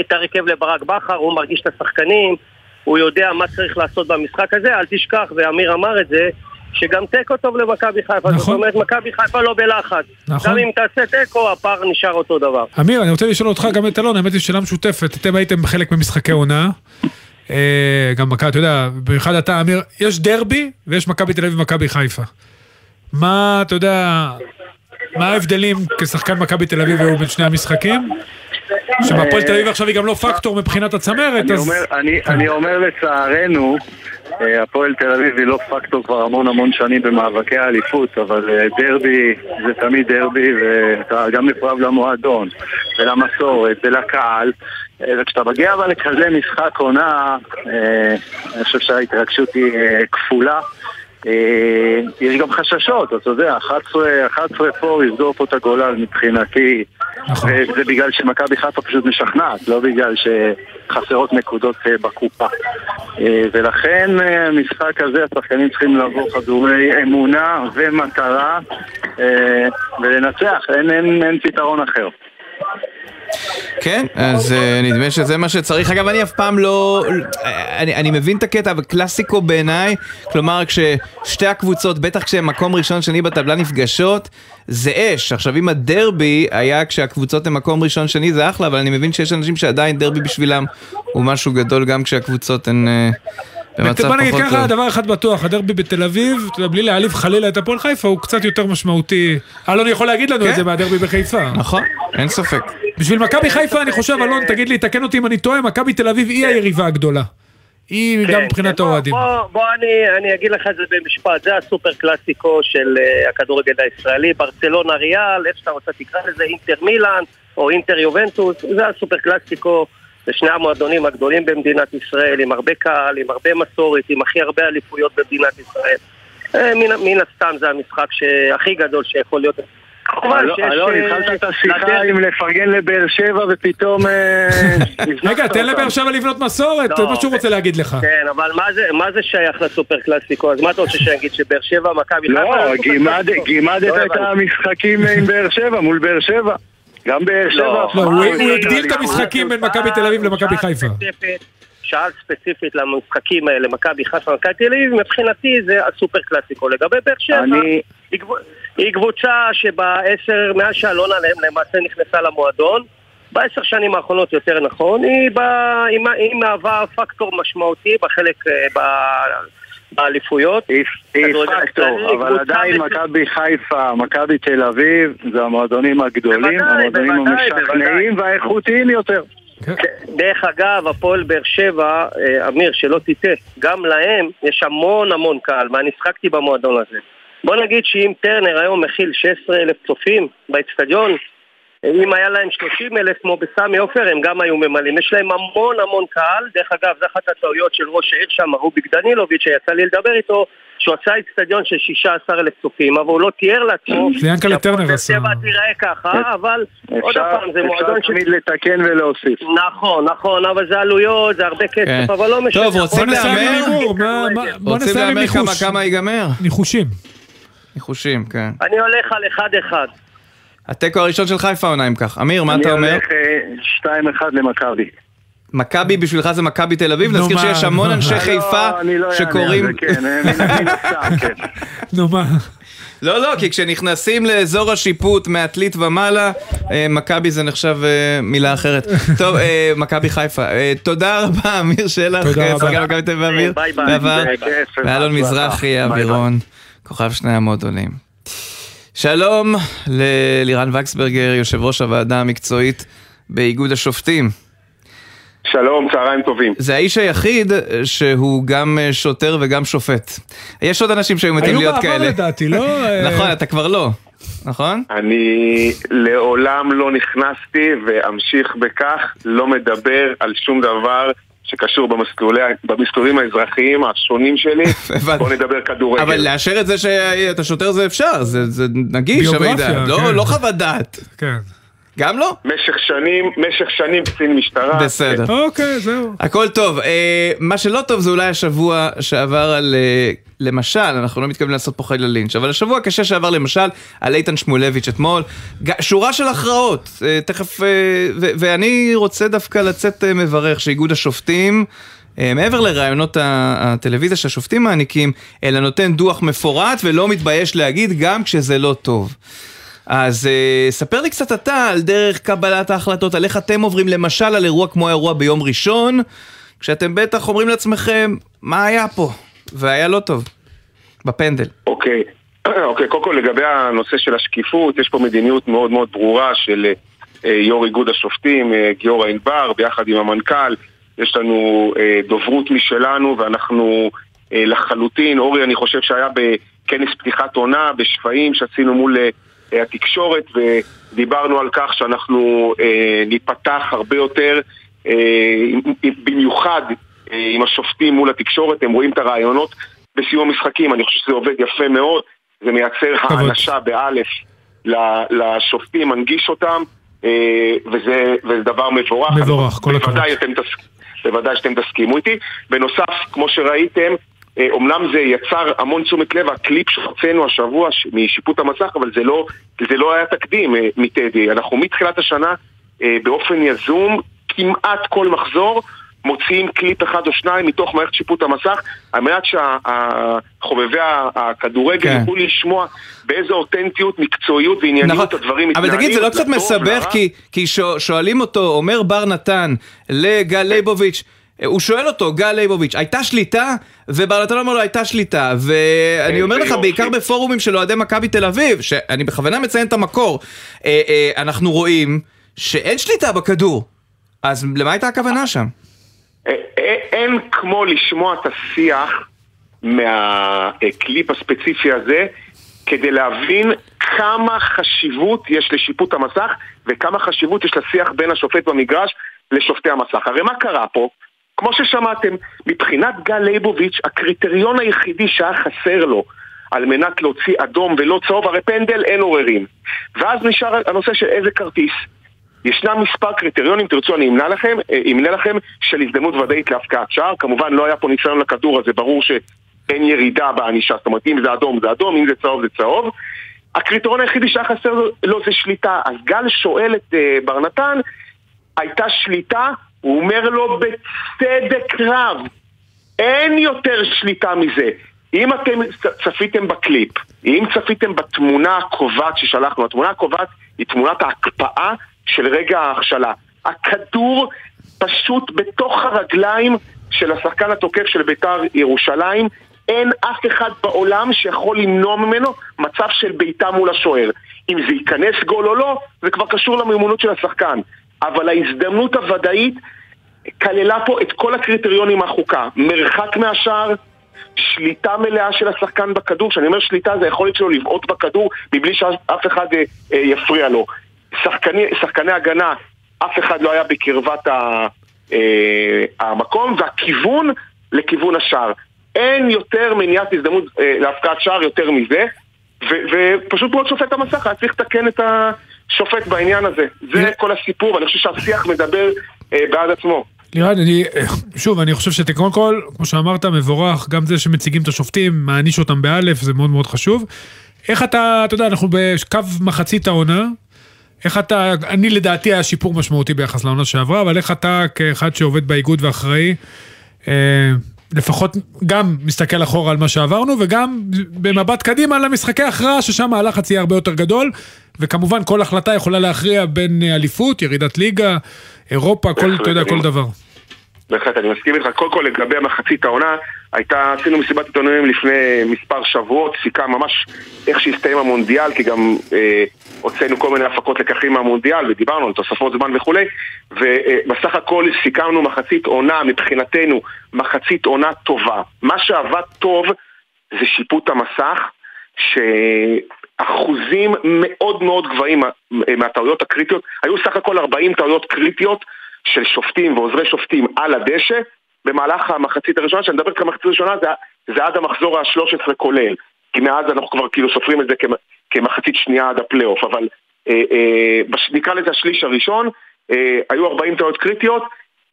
J: את הרכב לברק בכר, הוא מרגיש את השחקנים, הוא יודע מה צריך לעשות במשחק הזה, אל תשכח, ואמיר אמר את זה, שגם תיקו טוב למכבי חיפה,
H: נכון.
J: זאת אומרת מכבי חיפה לא בלחץ.
H: נכון.
J: גם אם תעשה תיקו, הפער נשאר אותו דבר.
H: אמיר, אני רוצה לשאול אותך גם את אלון, האמת היא שאלה משותפת. אתם הייתם בחלק ממשחקי עונה. אה, גם מכבי, אתה יודע, במיוחד אתה, אמיר, יש דרבי ויש מכבי תל אביב ומכבי חיפה. מה, אתה יודע, מה ההבדלים כשחקן מכבי תל אביב היו בין שני המשחקים? שבהפועל תל אביב עכשיו היא גם לא פקטור מבחינת הצמרת,
K: אני
H: אז...
K: אומר, אני, אני אומר לצערנו, הפועל תל אביב היא לא פקטור כבר המון המון שנים במאבקי האליפות, אבל אה, דרבי זה תמיד דרבי, ואתה גם מחויב למועדון, ולמסורת, ולקהל. אה, וכשאתה מגיע אבל לכזה משחק עונה, אה, אני חושב שההתרגשות היא אה, כפולה. אה, יש גם חששות, אתה יודע, 11, 11 פה יסגור פה את הגולל מבחינתי.
H: נכון.
K: וזה בגלל שמכבי חיפה פשוט משכנעת, לא בגלל שחסרות נקודות אה, בקופה. אה, ולכן אה, המשחק הזה, השחקנים צריכים לבוא חדורי אמונה ומטרה אה, ולנצח, אין, אין, אין פתרון אחר.
G: כן, אז uh, נדמה שזה מה שצריך. אגב, אני אף פעם לא... אני, אני מבין את הקטע, אבל קלאסיקו בעיניי, כלומר, כששתי הקבוצות, בטח כשהן מקום ראשון, שני בטבלה נפגשות, זה אש. עכשיו, אם הדרבי היה כשהקבוצות הן מקום ראשון, שני, זה אחלה, אבל אני מבין שיש אנשים שעדיין דרבי בשבילם הוא משהו גדול גם כשהקבוצות הן... Uh, במצב
H: בוא נגיד ככה. דבר אחד בטוח, הדרבי בתל אביב, אתה יודע, בלי להעליב חלילה את הפועל חיפה, הוא קצת יותר משמעותי. אלון יכול להגיד לנו את זה מהדרבי בחיפה.
G: נכון, אין ספק.
H: בשביל מכבי חיפה אני חושב, אלון, תגיד לי, תקן אותי אם אני טועה, מכבי תל אביב היא היריבה הגדולה. היא גם מבחינת
J: בוא-
H: האוהדים.
J: בוא, בוא אני, אני אגיד לך את זה במשפט, זה הסופר קלאסיקו של uh, הכדורגל הישראלי, ברצלונה ריאל, איך שאתה רוצה תקרא לזה, אינטר מילאן או אינטר יובנטוס, זה הסופר קלאסיקו, זה שני המועדונים הגדולים במדינת ישראל, עם הרבה קהל, עם הרבה מסורת, עם הכי הרבה אליפויות במדינת ישראל. אה, מן, מן הסתם זה המשחק הכי גדול שיכול להיות.
K: אלון,
J: אה,
K: התחלת את השיחה עם לפרגן לבאר שבע ופתאום... אה,
H: רגע, תן לבאר שבע לבנות מסורת,
J: לא,
H: זה מה שהוא רוצה להגיד לך.
J: כן, אבל מה זה, מה זה שייך לסופר קלאסיקו? אז מה אתה רוצה שאני אגיד שבאר שבע, מכבי?
K: לא,
J: קלאסיקו?
K: גימדת
J: לא
K: את. המשחקים עם באר שבע, מול באר שבע. גם באר שבע...
J: לא,
H: לא, הוא הגדיל את המשחקים בין מכבי תל אביב למכבי חיפה.
J: שאל ספציפית למשחקים האלה, מכבי חיפה ומכבי תל אביב, מבחינתי זה הסופר קלאסיקו. לגבי באר שבע, היא קבוצ- היא קבוצה שבעשר, מאז שאלונה למעשה נכנסה למועדון, בעשר שנים האחרונות יותר נכון, היא, מהווה פקטור משמעותי בחלק, אה, באליפויות.
K: אבל עדיין מכבי חיפה, מכבי תל אביב, זה המועדונים הגדולים, המועדונים המשכנעים והאיכותיים יותר.
J: דרך אגב, הפועל באר שבע, אה, אמיר, שלא תטעה, גם להם יש המון המון קהל, ואני שחקתי במועדון הזה. בוא נגיד שאם טרנר היום מכיל 16 אלף צופים באצטדיון, אם היה להם 30 אלף כמו בסמי עופר, הם גם היו ממלאים. יש להם המון המון קהל. דרך אגב, זו אחת הטעויות של ראש העיר שם, רוביק דנילוביץ', שיצא לי לדבר איתו, שהוא עשה אצטדיון של 16 אלף צופים, אבל הוא לא תיאר לעצמו...
H: זה ינקלה טרנר עשה.
J: שהפועל תיראה ככה, אבל עוד פעם, זה מועדון ש...
L: אפשר תמיד לתקן ולהוסיף.
J: נכון, נכון, אבל זה עלויות, זה הרבה
G: כן.
J: כסף, אבל לא משנה.
G: טוב, רוצים להמר? רוצים
H: נסיים עם
G: להמר. כמה ייגמר?
H: ניחושים.
G: ניחושים, כן.
J: אני הולך על 1-1.
G: התיקו הראשון של חיפה עונה אם כך. אמיר, מה אתה אומר?
L: אני הולך אה, 2-1 למכבי.
G: מכבי בשבילך זה מכבי תל אביב? נזכיר שיש המון
H: נו,
G: אנשי
H: מה.
G: חיפה
L: לא, לא
G: שקוראים...
L: כן, כן.
H: נו מה,
G: לא, לא, כי כשנכנסים לאזור השיפוט מעתלית ומעלה, אה, מכבי זה נחשב אה, מילה אחרת. טוב, אה, מכבי חיפה. תודה רבה, אמיר שלח,
H: תודה רבה.
J: ביי ביי.
G: ואלון. מזרחי. אווירון, כוכב שני המועדונים. שלום ללירן וקסברגר, יושב ראש הוועדה המקצועית באיגוד השופטים.
L: שלום, צהריים טובים.
G: זה האיש היחיד שהוא גם שוטר וגם שופט. יש עוד אנשים שהיו
H: היו
G: להיות
H: בעבר
G: כאלה.
H: לדעתי, לא?
G: נכון, אתה כבר לא, נכון?
L: אני לעולם לא נכנסתי ואמשיך בכך, לא מדבר על שום דבר שקשור במסלולי- במסלולים האזרחיים השונים שלי. בוא נדבר כדורגל.
G: אבל לאשר את זה שאתה שוטר זה אפשר, זה, זה נגיש לא,
H: כן.
G: לא חוות דעת.
H: כן.
G: גם לא?
L: משך שנים, משך שנים קצין משטרה.
G: בסדר.
H: אוקיי, זהו.
G: הכל טוב. אה, מה שלא טוב זה אולי השבוע שעבר על, אה, למשל, אנחנו לא מתכוונים לעשות פה חלילה לינץ', אבל השבוע הקשה שעבר למשל על איתן שמואלביץ' אתמול, שורה של הכרעות, אה, תכף, אה, ו- ואני רוצה דווקא לצאת אה, מברך שאיגוד השופטים, אה, מעבר לרעיונות הטלוויזיה שהשופטים מעניקים, אלא נותן דוח מפורט ולא מתבייש להגיד גם כשזה לא טוב. אז uh, ספר לי קצת אתה על דרך קבלת ההחלטות, על איך אתם עוברים למשל על אירוע כמו האירוע ביום ראשון, כשאתם בטח אומרים לעצמכם, מה היה פה? והיה לא טוב. בפנדל.
L: אוקיי, אוקיי, קודם כל לגבי הנושא של השקיפות, יש פה מדיניות מאוד מאוד ברורה של אה, יו"ר איגוד השופטים, אה, גיורא ענבר, ביחד עם המנכ"ל, יש לנו אה, דוברות משלנו ואנחנו אה, לחלוטין, אורי אני חושב שהיה בכנס פתיחת עונה בשפיים שעשינו מול אה, התקשורת ודיברנו על כך שאנחנו אה, ניפתח הרבה יותר, אה, במיוחד אה, עם השופטים מול התקשורת, הם רואים את הרעיונות בסיום המשחקים, אני חושב שזה עובד יפה מאוד, זה מייצר האנשה באלף לשופטים, מנגיש אותם, אה, וזה, וזה דבר מבורך.
H: מבורך, כל הכבוד.
L: בוודאי שאתם תסכימו איתי. בנוסף, כמו שראיתם, אומנם זה יצר המון תשומת לב, הקליפ שהוצאנו השבוע משיפוט המסך, אבל זה לא, זה לא היה תקדים אה, מטדי. אנחנו מתחילת השנה אה, באופן יזום, כמעט כל מחזור, מוציאים קליפ אחד או שניים מתוך מערכת שיפוט המסך, על מנת שחובבי הכדורגל
G: כן.
L: יוכלו לשמוע באיזו אותנטיות, מקצועיות וענייניות הדברים
G: נכון. אבל
L: מתנהלים.
G: תגיד, זה לא קצת מסבך? כי, כי שואל- שואלים אותו, אומר בר נתן לגל ליבוביץ', הוא שואל אותו, גל ליבוביץ', הייתה שליטה? ובר נתן אומר לו, הייתה שליטה. ואני אומר לך. בעיקר בפורומים של אוהדי מכבי תל אביב, שאני בכוונה מציין את המקור, אה, אה, אנחנו רואים שאין שליטה בכדור. אז למה הייתה הכוונה שם?
L: אה, אה, אין כמו לשמוע את השיח מהקליפ הספציפי הזה כדי להבין כמה חשיבות יש לשיפוט המסך וכמה חשיבות יש לשיח בין השופט במגרש לשופטי המסך. הרי מה קרה פה? כמו ששמעתם, מבחינת גל ליבוביץ', הקריטריון היחידי שהיה חסר לו על מנת להוציא אדום ולא צהוב, הרי פנדל אין עוררין. ואז נשאר הנושא של איזה כרטיס. ישנם מספר קריטריונים, תרצו אני אמנה לכם, אה, אמנה לכם של הזדמנות ודאית להפקעת שער, כמובן לא היה פה ניסיון לכדור הזה, ברור שאין ירידה בענישה, זאת אומרת אם זה אדום זה אדום, אם זה צהוב זה צהוב. הקריטריון היחידי שהיה חסר לו לו זה שליטה, אז גל שואל את אה, בר נתן, הייתה שליטה, הוא אומר לו בצדק רב, אין יותר שליטה מזה. אם אתם צפיתם בקליפ, אם צפיתם בתמונה הקובעת ששלחנו, התמונה הקובעת היא תמונת ההקפאה של רגע ההכשלה. הכדור פשוט בתוך הרגליים של השחקן התוקף של בית"ר ירושלים, אין אף אחד בעולם שיכול למנוע ממנו מצב של בעיטה מול השוער. אם זה ייכנס גול או לא, זה כבר קשור למיומנות של השחקן. אבל ההזדמנות הוודאית כללה פה את כל הקריטריונים מהחוקה. מרחק מהשער, שליטה מלאה של השחקן בכדור, כשאני אומר שליטה זה היכולת שלו לבעוט בכדור מבלי שאף אחד אה, אה, יפריע לו. שחקני, שחקני הגנה, אף אחד לא היה בקרבת ה, אה, המקום, והכיוון לכיוון השער. אין יותר מניעת הזדמנות אה, להפקעת שער יותר מזה, ו- ופשוט מאוד שופט המסך היה צריך לתקן את השופט בעניין הזה. זה כל הסיפור, ואני חושב שהשיח מדבר אה, בעד עצמו.
H: לירן, אני, שוב, אני חושב שאתה קודם כל, כמו שאמרת, מבורך, גם זה שמציגים את השופטים, מעניש אותם באלף, זה מאוד מאוד חשוב. איך אתה, אתה יודע, אנחנו בקו מחצית העונה, איך אתה, אני לדעתי היה שיפור משמעותי ביחס לעונה שעברה, אבל איך אתה כאחד שעובד באיגוד ואחראי, אה, לפחות גם מסתכל אחורה על מה שעברנו, וגם במבט קדימה למשחקי הכרעה, ששם הלחץ יהיה הרבה יותר גדול, וכמובן כל החלטה יכולה להכריע בין אליפות, ירידת ליגה, אירופה, כל, אתה יודע, כל דבר.
L: בהחלט, אני מסכים איתך. קודם כל לגבי המחצית העונה, הייתה, עשינו מסיבת עיתונאים לפני מספר שבועות, סיכה ממש איך שהסתיים המונדיאל, כי גם אה, הוצאנו כל מיני הפקות לקחים מהמונדיאל, ודיברנו על תוספות זמן וכולי, ובסך הכל סיכמנו מחצית עונה, מבחינתנו, מחצית עונה טובה. מה שעבד טוב זה שיפוט המסך, שאחוזים מאוד מאוד גבוהים מהטעויות הקריטיות, היו סך הכל 40 טעויות קריטיות של שופטים ועוזרי שופטים על הדשא במהלך המחצית הראשונה, שאני מדבר כמחצית ראשונה זה, זה עד המחזור ה-13 כולל כי מאז אנחנו כבר כאילו סופרים את זה כמחצית שנייה עד הפלייאוף אבל אה, אה, נקרא לזה השליש הראשון אה, היו 40 טעויות קריטיות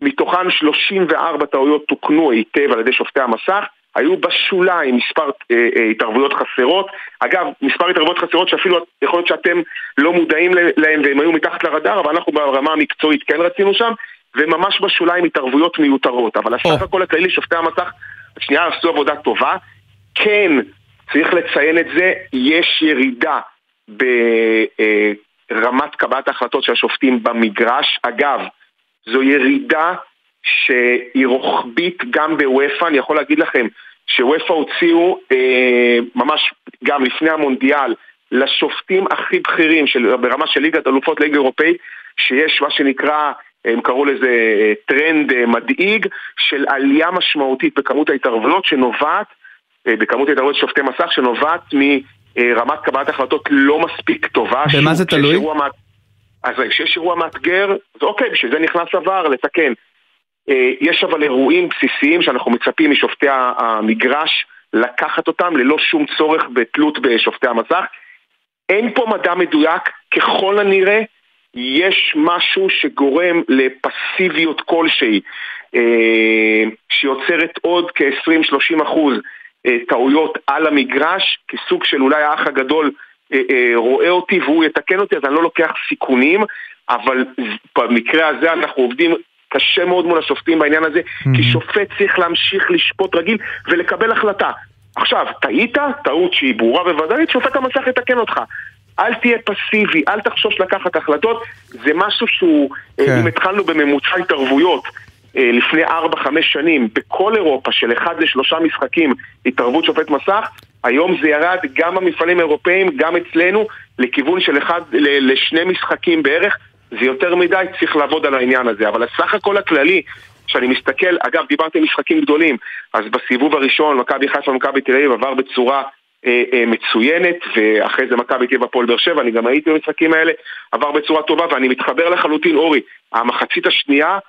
L: מתוכן 34 טעויות תוקנו היטב על ידי שופטי המסך היו בשוליים מספר אה, אה, התערבויות חסרות. אגב, מספר התערבויות חסרות שאפילו יכול להיות שאתם לא מודעים להם והם היו מתחת לרדאר, אבל אנחנו ברמה המקצועית כן רצינו שם, וממש בשוליים התערבויות מיותרות. אבל הסך הכל הכללי, שופטי המסך, שנייה עשו עבודה טובה. כן, צריך לציין את זה, יש ירידה ברמת קבלת ההחלטות של השופטים במגרש. אגב, זו ירידה שהיא רוחבית גם בוופא, אני יכול להגיד לכם שוופא הוציאו אה, ממש גם לפני המונדיאל לשופטים הכי בכירים של, ברמה של ליגת אלופות ליגה אירופאית שיש מה שנקרא, הם קראו לזה אה, טרנד אה, מדאיג של עלייה משמעותית בכמות ההתערבויות שנובעת, בכמות ההתערבויות של שופטי מסך שנובעת מרמת קבלת החלטות לא מספיק טובה.
G: במה זה תלוי?
L: אז כשיש אירוע מאתגר, אז אוקיי, בשביל זה נכנס עבר לתקן. אה, יש אבל אירועים בסיסיים שאנחנו מצפים משופטי המגרש לקחת אותם ללא שום צורך בתלות בשופטי המסך. אין פה מדע מדויק, ככל הנראה יש משהו שגורם לפסיביות כלשהי, אה, שיוצרת עוד כ-20-30 אחוז אה, טעויות על המגרש, כסוג של אולי האח הגדול רואה אותי והוא יתקן אותי, אז אני לא לוקח סיכונים, אבל במקרה הזה אנחנו עובדים קשה מאוד מול השופטים בעניין הזה, mm-hmm. כי שופט צריך להמשיך לשפוט רגיל ולקבל החלטה. עכשיו, טעית, טעות שהיא ברורה וודאית, שופט המסך יתקן אותך. אל תהיה פסיבי, אל תחשוש לקחת החלטות, זה משהו שהוא, אה, כן. אם התחלנו בממוצע התערבויות אה, לפני 4-5 שנים, בכל אירופה של 1 ל-3 משחקים התערבות שופט מסך, היום זה ירד גם במפעלים האירופאים, גם אצלנו, לכיוון של 1 לשני משחקים בערך, זה יותר מדי, צריך לעבוד על העניין הזה. אבל הסך הכל הכללי, כשאני מסתכל, אגב, דיברתי על משחקים גדולים, אז בסיבוב הראשון, מכבי חיפה ומכבי תל אביב עבר בצורה אה, אה, מצוינת, ואחרי זה מכבי תל אביב הפועל באר שבע, אני גם הייתי במשחקים האלה, עבר בצורה טובה, ואני מתחבר לחלוטין, אורי, המחצית השנייה, אה,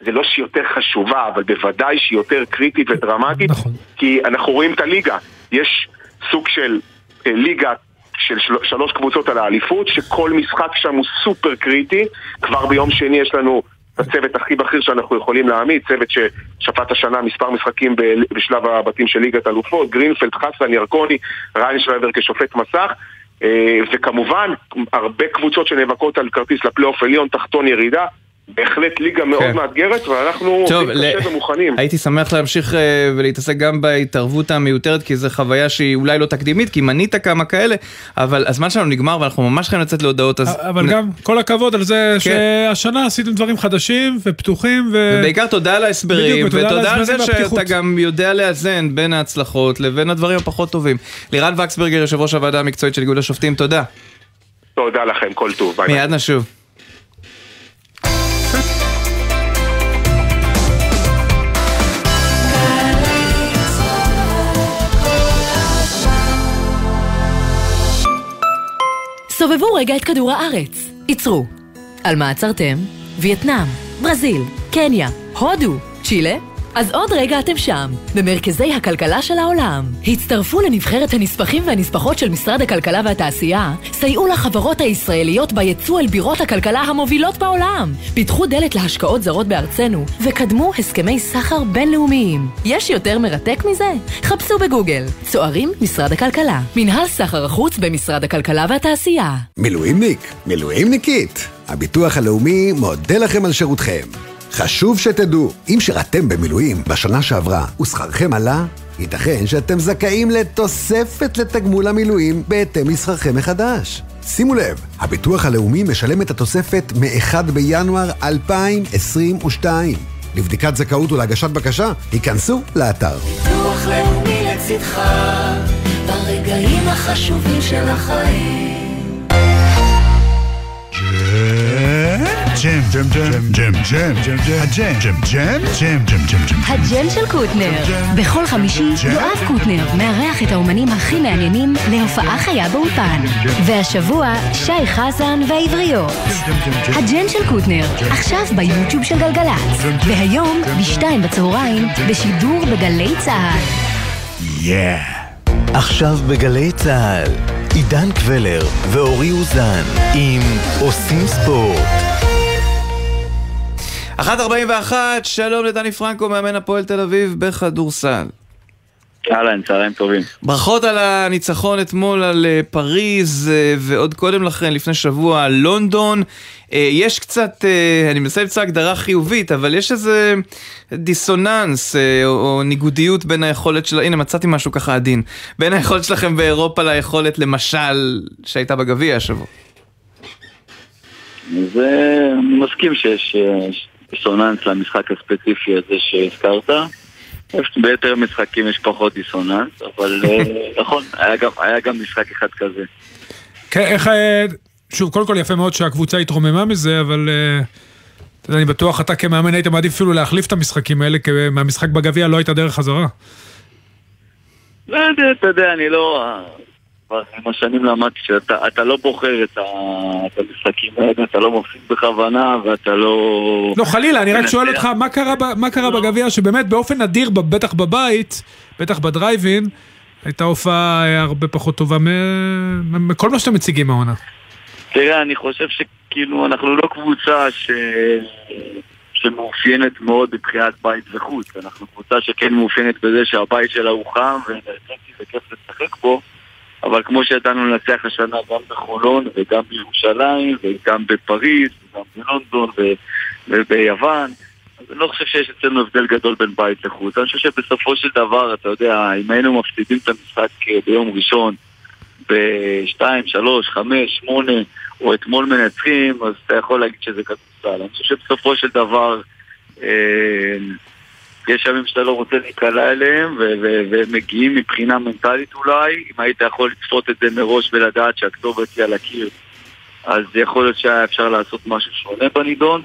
L: זה לא שהיא יותר חשובה, אבל בוודאי שהיא יותר קריטית ודרמטית, נכון. כי אנחנו רואים את הליגה, יש סוג של אה, ליגה של של, שלוש קבוצות על האליפות, שכל משחק שם הוא סופר קריטי. כבר ביום שני יש לנו הצוות הכי בכיר שאנחנו יכולים להעמיד, צוות ששפט השנה מספר משחקים בשלב הבתים של ליגת אלופות, גרינפלד, חסן, ירקוני, ריין שרייבר כשופט מסך. אה, וכמובן, הרבה קבוצות שנאבקות על כרטיס לפלייאוף עליון, תחתון ירידה, בהחלט ליגה מאוד כן. מאתגרת, ואנחנו עובדים קשה ומוכנים.
G: הייתי שמח להמשיך uh, ולהתעסק גם בהתערבות המיותרת, כי זו חוויה שהיא אולי לא תקדימית, כי מנית כמה כאלה, אבל הזמן שלנו נגמר ואנחנו ממש חייבים לצאת להודעות. אז...
H: אבל נ... גם כל הכבוד על זה כן. שהשנה עשיתם דברים חדשים ופתוחים. ו...
G: ובעיקר תודה על ההסברים, ותודה על זה שאתה גם יודע לאזן בין ההצלחות לבין הדברים הפחות טובים. לירן וקסברגר, יושב ראש הוועדה המקצועית של איגוד השופטים, תודה.
L: תודה לכם, כל טוב. ביי
G: מיד נשוב.
M: סובבו רגע את כדור הארץ. עצרו. על מה עצרתם? וייטנאם, ברזיל, קניה, הודו, צ'ילה אז עוד רגע אתם שם, במרכזי הכלכלה של העולם. הצטרפו לנבחרת הנספחים והנספחות של משרד הכלכלה והתעשייה, סייעו לחברות הישראליות ביצוא אל בירות הכלכלה המובילות בעולם, פיתחו דלת להשקעות זרות בארצנו, וקדמו הסכמי סחר בינלאומיים. יש יותר מרתק מזה? חפשו בגוגל. צוערים, משרד הכלכלה. מנהל סחר החוץ במשרד הכלכלה והתעשייה.
N: מילואימניק, מילואימניקית. הביטוח הלאומי מודה לכם על שירותכם. חשוב שתדעו, אם שירתם במילואים בשנה שעברה ושכרכם עלה, ייתכן שאתם זכאים לתוספת לתגמול המילואים בהתאם לשכרכם מחדש. שימו לב, הביטוח הלאומי משלם את התוספת מ-1 בינואר 2022. לבדיקת זכאות ולהגשת בקשה, היכנסו לאתר.
O: ביטוח לאומי לצדך, ברגעים החשובים של החיים.
P: ג'ם, ג'ם, ג'ם, ג'ם, ג'ם, ג'ם, הג'ם, ג'ם, ג'ם, ג'ם, ג'ם, ג'ם, ג'ם.
Q: הג'ם של קוטנר. בכל חמישי יואב קוטנר מארח את האומנים הכי מעניינים להופעה חיה באולפן. והשבוע שי חזן והעבריות. הג'ם של קוטנר, עכשיו ביוטיוב של גלגלצ. והיום, בשתיים בצהריים, בשידור בגלי צה"ל.
F: יאה. עכשיו בגלי צה"ל, עידן קבלר ואורי אוזן עם עושים ספורט.
G: 1.41, שלום לדני פרנקו, מאמן הפועל תל אביב בכדורסל.
R: אהלן, צהריים טובים.
G: ברכות על הניצחון אתמול על אה, פריז, אה, ועוד קודם לכן, לפני שבוע, לונדון. אה, יש קצת, אני מנסה למצוא הגדרה חיובית, אבל יש איזה דיסוננס או ניגודיות בין היכולת של... הנה, מצאתי משהו ככה עדין. בין היכולת שלכם באירופה ליכולת, למשל, שהייתה בגביע השבוע.
R: זה, אני מסכים שיש דיסוננס למשחק הספציפי הזה שהזכרת. ביתר משחקים יש פחות דיסוננס, אבל אה, נכון, היה גם, היה גם משחק אחד כזה.
H: כן, איך... אה, שוב, קודם כל יפה מאוד שהקבוצה התרוממה מזה, אבל uh, אני בטוח אתה כמאמן היית מעדיף אפילו להחליף את המשחקים האלה, כי מהמשחק בגביע לא הייתה דרך חזרה.
R: לא יודע, אתה יודע, אני לא... כבר עם השנים למדתי שאתה לא בוחר את, המשחקים האלה, אתה לא מפסיד בכוונה ואתה לא...
H: לא, חלילה, אני רק שואל אותך, מה קרה, לא. בגביע שבאמת באופן נדיר, בטח בבית, בטח בדרייבין, הייתה הופעה הרבה פחות טובה מכל מה שאתם מציגים מהעונה.
R: תראה, אני חושב שכאילו אנחנו לא קבוצה ש... שמאופיינת מאוד מבחינת בית וחוץ. אנחנו קבוצה שכן מאופיינת בזה שהבית שלה הוא חם ואנרגטי וכיף לשחק בו. אבל כמו שידענו לנצח השנה גם בחולון וגם בירושלים וגם בפריז וגם בלונדון וביוון אז אני לא חושב שיש אצלנו הבדל גדול בין בית לחוץ. אני חושב שבסופו של דבר, אתה יודע, אם היינו מפסידים את המשחק ביום ראשון ב-2, 3, 5, 8 או אתמול מנצחים, אז אתה יכול להגיד שזה כדורסל. אני חושב שבסופו של דבר אה, יש ימים שאתה לא רוצה להיקלע אליהם, ומגיעים מבחינה מנטלית אולי, אם היית יכול לצפות את זה מראש ולדעת שהכתובת היא על הקיר, אז יכול להיות שהיה אפשר לעשות משהו שונה בנידון,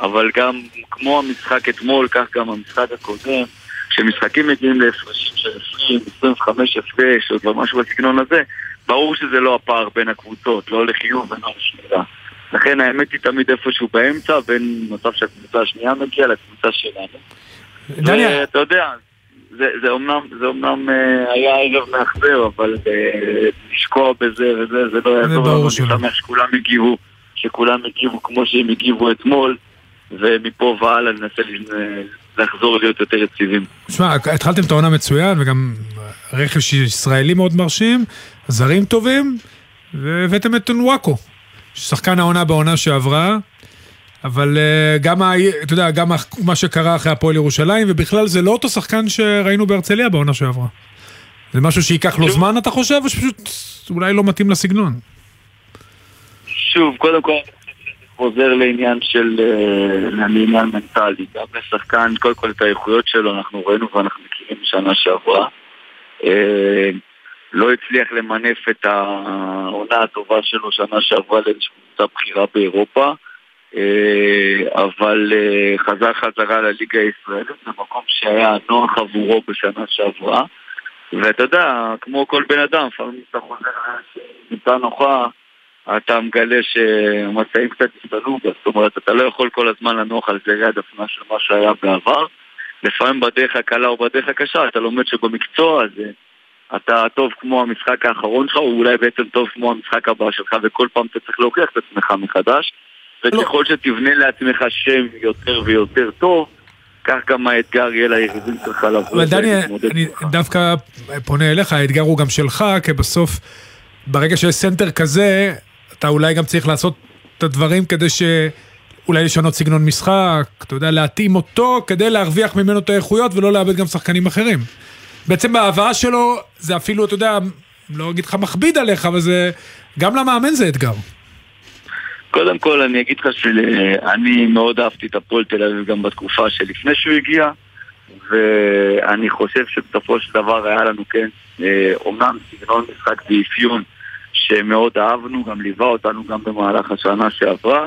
R: אבל גם כמו המשחק אתמול, כך גם המשחק הקודם, כשמשחקים מגיעים להפרשים של 20, 25 הפרש, או כבר משהו בסגנון הזה, ברור שזה לא הפער בין הקבוצות, לא לחיוב ולא לשלילה. לכן האמת היא תמיד איפשהו באמצע, בין מצב שהקבוצה השנייה מגיעה לקבוצה שלנו. דניה... אתה יודע, זה, זה אומנם, זה אומנם אה, היה ערב מאכזר, אבל אה, לשקוע בזה וזה, זה לא יעזור לנו, אני שמח שכולם הגיבו, שכולם הגיבו כמו שהם הגיבו אתמול, ומפה והלאה ננסה לחזור להיות יותר יציבים.
H: תשמע, התחלתם את העונה מצוין, וגם רכב ישראלי מאוד מרשים, זרים טובים, והבאתם את נוואקו, שחקן העונה בעונה שעברה. אבל uh, גם, ה, אתה יודע, גם מה שקרה אחרי הפועל ירושלים, ובכלל זה לא אותו שחקן שראינו בהרצליה בעונה שעברה. זה משהו שייקח לו זמן, אתה חושב, או שפשוט אולי לא מתאים לסגנון?
R: שוב, קודם כל, חוזר לעניין של, uh, לעניין מנטלי. גם לשחקן, קודם כל את האיכויות שלו אנחנו ראינו ואנחנו מכירים בשנה שעברה. Uh, לא הצליח למנף את העונה הטובה שלו שנה שעברה לאיזושהי קבוצה בכירה באירופה. אה, אבל אה, חזר חזרה לליגה הישראלית, זה מקום שהיה נוח עבורו בשנה שעברה. ואתה יודע, כמו כל בן אדם, לפעמים אתה חוזר לנקודה נוחה, אתה מגלה שהמצעים קצת השתנו, זאת אומרת, אתה לא יכול כל הזמן לנוח על זרי הדפנה של מה שהיה בעבר. לפעמים בדרך הקלה או בדרך הקשה, אתה לומד שבמקצוע הזה אתה טוב כמו המשחק האחרון שלך, או אולי בעצם טוב כמו המשחק הבא שלך, וכל פעם אתה צריך להוכיח את עצמך מחדש. וככל שתבנה לעצמך שם יותר ויותר טוב, כך גם האתגר יהיה ליריבים שלך לבוא.
H: אבל דני, אני דווקא פונה אליך, האתגר הוא גם שלך, כי בסוף, ברגע שיש center כזה, אתה אולי גם צריך לעשות את הדברים כדי ש... אולי לשנות סגנון משחק, אתה יודע, להתאים אותו כדי להרוויח ממנו את האיכויות ולא לאבד גם שחקנים אחרים. בעצם בהבאה שלו, זה אפילו, אתה יודע, לא אגיד לך מכביד עליך, אבל זה, גם למאמן זה אתגר.
R: קודם כל אני אגיד לך שאני מאוד אהבתי את הפועל תל אביב גם בתקופה שלפני שהוא הגיע ואני חושב שבסופו של דבר היה לנו כן אומנם סגנון משחק ואפיון שמאוד אהבנו, גם ליווה אותנו גם במהלך השנה שעברה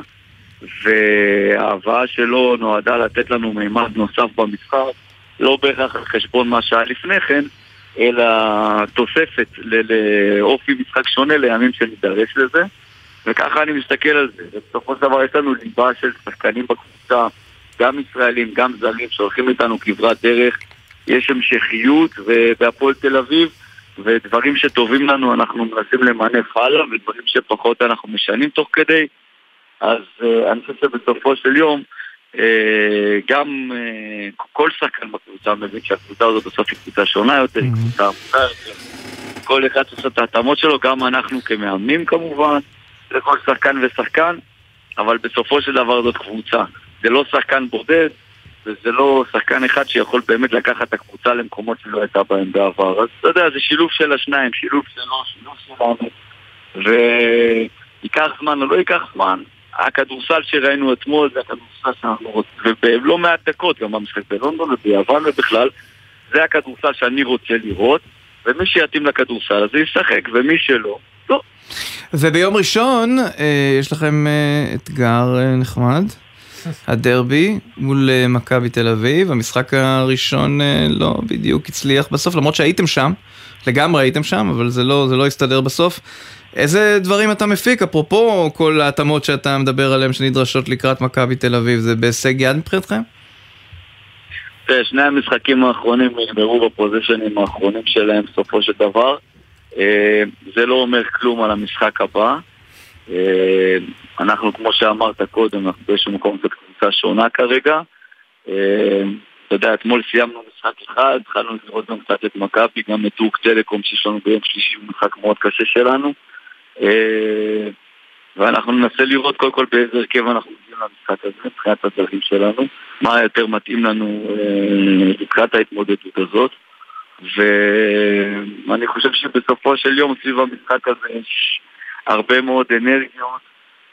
R: וההבאה שלו נועדה לתת לנו מימד נוסף במשחק לא בהכרח על חשבון מה שהיה לפני כן אלא תוספת לאופי משחק שונה לימים שנידרש לזה וככה אני מסתכל על זה, ובסופו של דבר יש לנו ליבה של שחקנים בקבוצה, גם ישראלים, גם זרים, שהולכים איתנו כברת דרך, יש המשכיות, ובהפועל תל אביב, ודברים שטובים לנו אנחנו מנסים למנף הלאה, ודברים שפחות אנחנו משנים תוך כדי, אז uh, אני חושב שבסופו של יום, uh, גם uh, כל שחקן בקבוצה מבין שהקבוצה הזאת בסוף היא קבוצה שונה יותר, היא קבוצה עמוקה יותר, כל אחד עושה את ההתאמות שלו, גם אנחנו כמאמנים כמובן. לכל שחקן ושחקן, אבל בסופו של דבר זאת קבוצה. זה לא שחקן בודד, וזה לא שחקן אחד שיכול באמת לקחת את הקבוצה למקומות שלא הייתה בהם בעבר. אז אתה יודע, זה שילוב של השניים, שילוב שלו, שילוב שלנו. וייקח זמן או לא ייקח זמן, הכדורסל שראינו אתמול זה הכדורסל שאנחנו רוצים, ובלא מעט דקות, גם במשחק בלונדון וביוון ובכלל, זה הכדורסל שאני רוצה לראות, ומי שיתאים לכדורסל הזה ישחק, ומי שלא, לא.
G: וביום ראשון אה, יש לכם אה, אתגר אה, נחמד, הדרבי מול מכבי תל אביב, המשחק הראשון לא בדיוק הצליח בסוף, למרות שהייתם שם, לגמרי הייתם שם, אבל זה לא, זה לא הסתדר בסוף. איזה דברים אתה מפיק, אפרופו כל ההתאמות שאתה מדבר עליהן שנדרשות לקראת מכבי תל אביב, זה בהישג יד מבחינתכם?
R: שני המשחקים האחרונים נגמרו בפוזיישנים האחרונים שלהם בסופו של דבר. אה, זה לא אומר כלום על המשחק הבא. אה, אנחנו, כמו שאמרת קודם, אנחנו באיזשהו מקום זאת קבוצה שונה כרגע. אה, אתה יודע, אתמול סיימנו משחק אחד, התחלנו לראות גם קצת את מכבי, גם את טורק טלקום שיש לנו ביום שלישי, הוא משחק מאוד קשה שלנו. ואנחנו ננסה לראות קודם כל באיזה הרכב אנחנו מגיעים למשחק הזה, מבחינת הדרכים שלנו, מה יותר מתאים לנו לקראת ההתמודדות הזאת. ואני חושב שבסופו של יום סביב המשחק הזה יש הרבה מאוד אנרגיות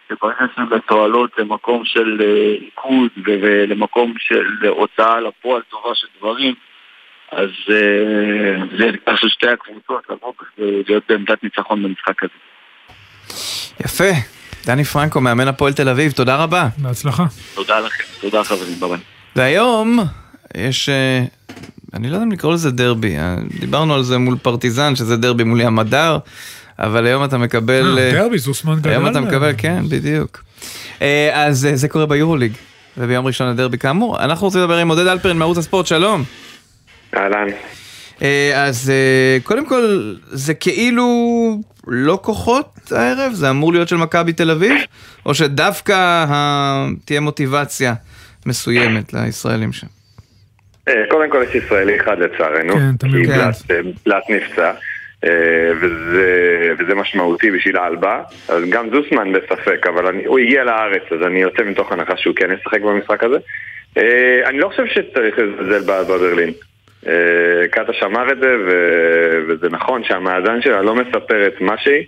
R: שברגע שהן מתועלות למקום של עיכוד אה, ולמקום של הוצאה לפועל טובה של דברים אז אה, זה אתגר של שתי הקבוצות לבוא ולהיות בעמדת ניצחון במשחק הזה.
G: יפה. דני פרנקו, מאמן הפועל תל אביב, תודה רבה.
H: בהצלחה.
R: תודה לכם, תודה חברים, ביי.
G: והיום יש אה, אני לא יודע אם לקרוא לזה דרבי, אה, דיברנו על זה מול פרטיזן, שזה דרבי מול ים הדר, אבל היום אתה מקבל...
H: אה, אה, דרבי, זוסמן גדל.
G: היום אתה מקבל, כן, בדיוק. אז זה קורה ביורוליג, וביום ראשון הדרבי כאמור. אנחנו רוצים לדבר עם עודד אלפרין מערוץ הספורט, שלום.
S: אהלן.
G: אז קודם כל, זה כאילו לא כוחות הערב? זה אמור להיות של מכבי תל אביב? או שדווקא תהיה מוטיבציה מסוימת לישראלים שם?
S: אה, קודם כל יש ישראלי אחד לצערנו, כן, כי אה, בלאט נפצע. אה, וזה, וזה משמעותי בשביל אלבה, אז גם זוסמן בספק, אבל אני, הוא הגיע לארץ, אז אני יוצא מתוך הנחה שהוא כן ישחק במשחק הזה. אני לא חושב שצריך לזלזל באלבה ברלין. קאטה שמר את זה, וזה נכון שהמאזן שלה לא מספר את מה שהיא,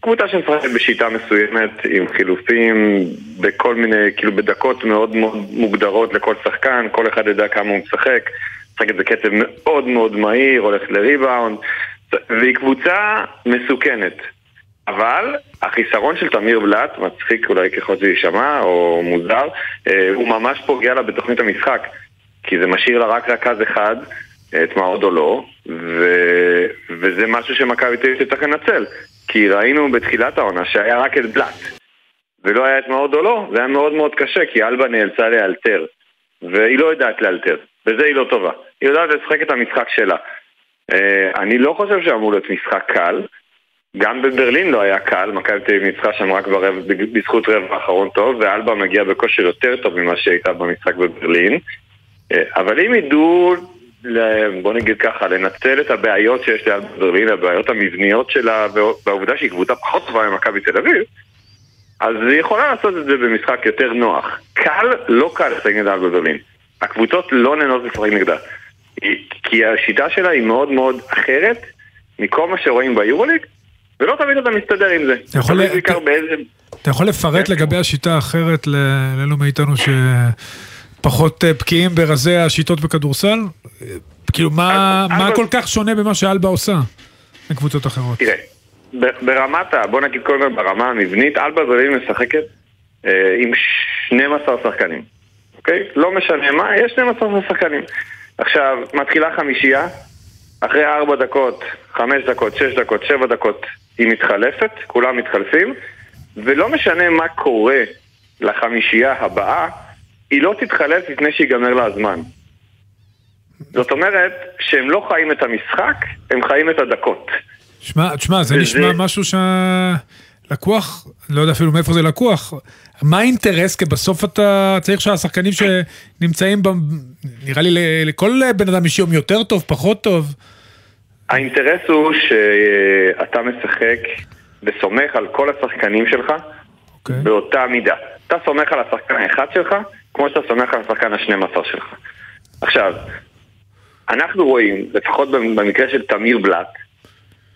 S: קבוצה שמשחקת בשיטה מסוימת, עם חילופים בכל מיני, כאילו בדקות מאוד מאוד מוגדרות לכל שחקן, כל אחד יודע כמה הוא משחק, משחקת בקצב מאוד מאוד מהיר, הולכת לריבאונד, והיא קבוצה מסוכנת. אבל החיסרון של תמיר בלאט, מצחיק אולי ככל שזה יישמע, או מוזר, אה, הוא ממש פוגע לה בתוכנית המשחק. כי זה משאיר לה רק רכז אחד, את מה עוד או לא, ו... וזה משהו שמכבי תל אביב תצטרך לנצל. כי ראינו בתחילת העונה שהיה רק את בלאט, ולא היה את מאוד או לא, זה היה מאוד מאוד קשה, כי אלבה נאלצה לאלתר, והיא לא יודעת לאלתר. בזה היא לא טובה. היא יודעת לשחק את המשחק שלה. אה, אני לא חושב שאמור להיות משחק קל. גם בברלין לא היה קל, מכבי תל אביב ניצחה שם רק ברבע, בזכות רבע האחרון טוב, ואלבה מגיע בכושר יותר טוב ממה שהייתה במשחק בברלין. אה, אבל אם ידעו, בוא נגיד ככה, לנצל את הבעיות שיש לאלבה בברלין, הבעיות המבניות שלה, והעובדה שהיא קבוצה פחות טובה ממכבי תל אביב, אז היא יכולה לעשות את זה במשחק יותר נוח. קל, לא קל לשחק נגד אלבה בברלין. הקבוצות לא נהנות לשחק נגדה. כי השיטה שלה היא מאוד מאוד אחרת מכל מה שרואים ביורוליג, ולא תמיד אתה מסתדר עם זה. אתה יכול,
H: אתה, באיזה... אתה יכול לפרט לגבי השיטה האחרת לאלו מאיתנו שפחות אה, בקיאים ברזי השיטות בכדורסל? כאילו, מה, מה כל כך שונה במה שאלבה עושה מקבוצות אחרות?
S: תראה, ברמת. בוא נגיד קודם כל ברמה המבנית, אלבה ברלין משחקת אה, עם 12 שחקנים, אוקיי? לא משנה מה, יש 12 שחקנים. עכשיו, מתחילה חמישייה, אחרי 4 דקות, 5 דקות, 6 דקות, 7 דקות, היא מתחלפת, כולם מתחלפים, ולא משנה מה קורה לחמישייה הבאה, היא לא תתחלף לפני שיגמר לה הזמן. זאת אומרת שהם לא חיים את המשחק, הם חיים את הדקות.
H: שמע, תשמע, זה וזה... נשמע משהו שהלקוח, לא יודע אפילו מאיפה זה לקוח, מה האינטרס? כי בסוף אתה צריך שהשחקנים שנמצאים, ב... נראה לי לכל בן אדם יש יום יותר טוב, פחות טוב.
S: האינטרס הוא שאתה משחק וסומך על כל השחקנים שלך okay. אוקיי. באותה מידה. אתה סומך על השחקן האחד שלך, כמו שאתה סומך על השחקן השנים עשר שלך. עכשיו, אנחנו רואים, לפחות במקרה של תמיר בלאט,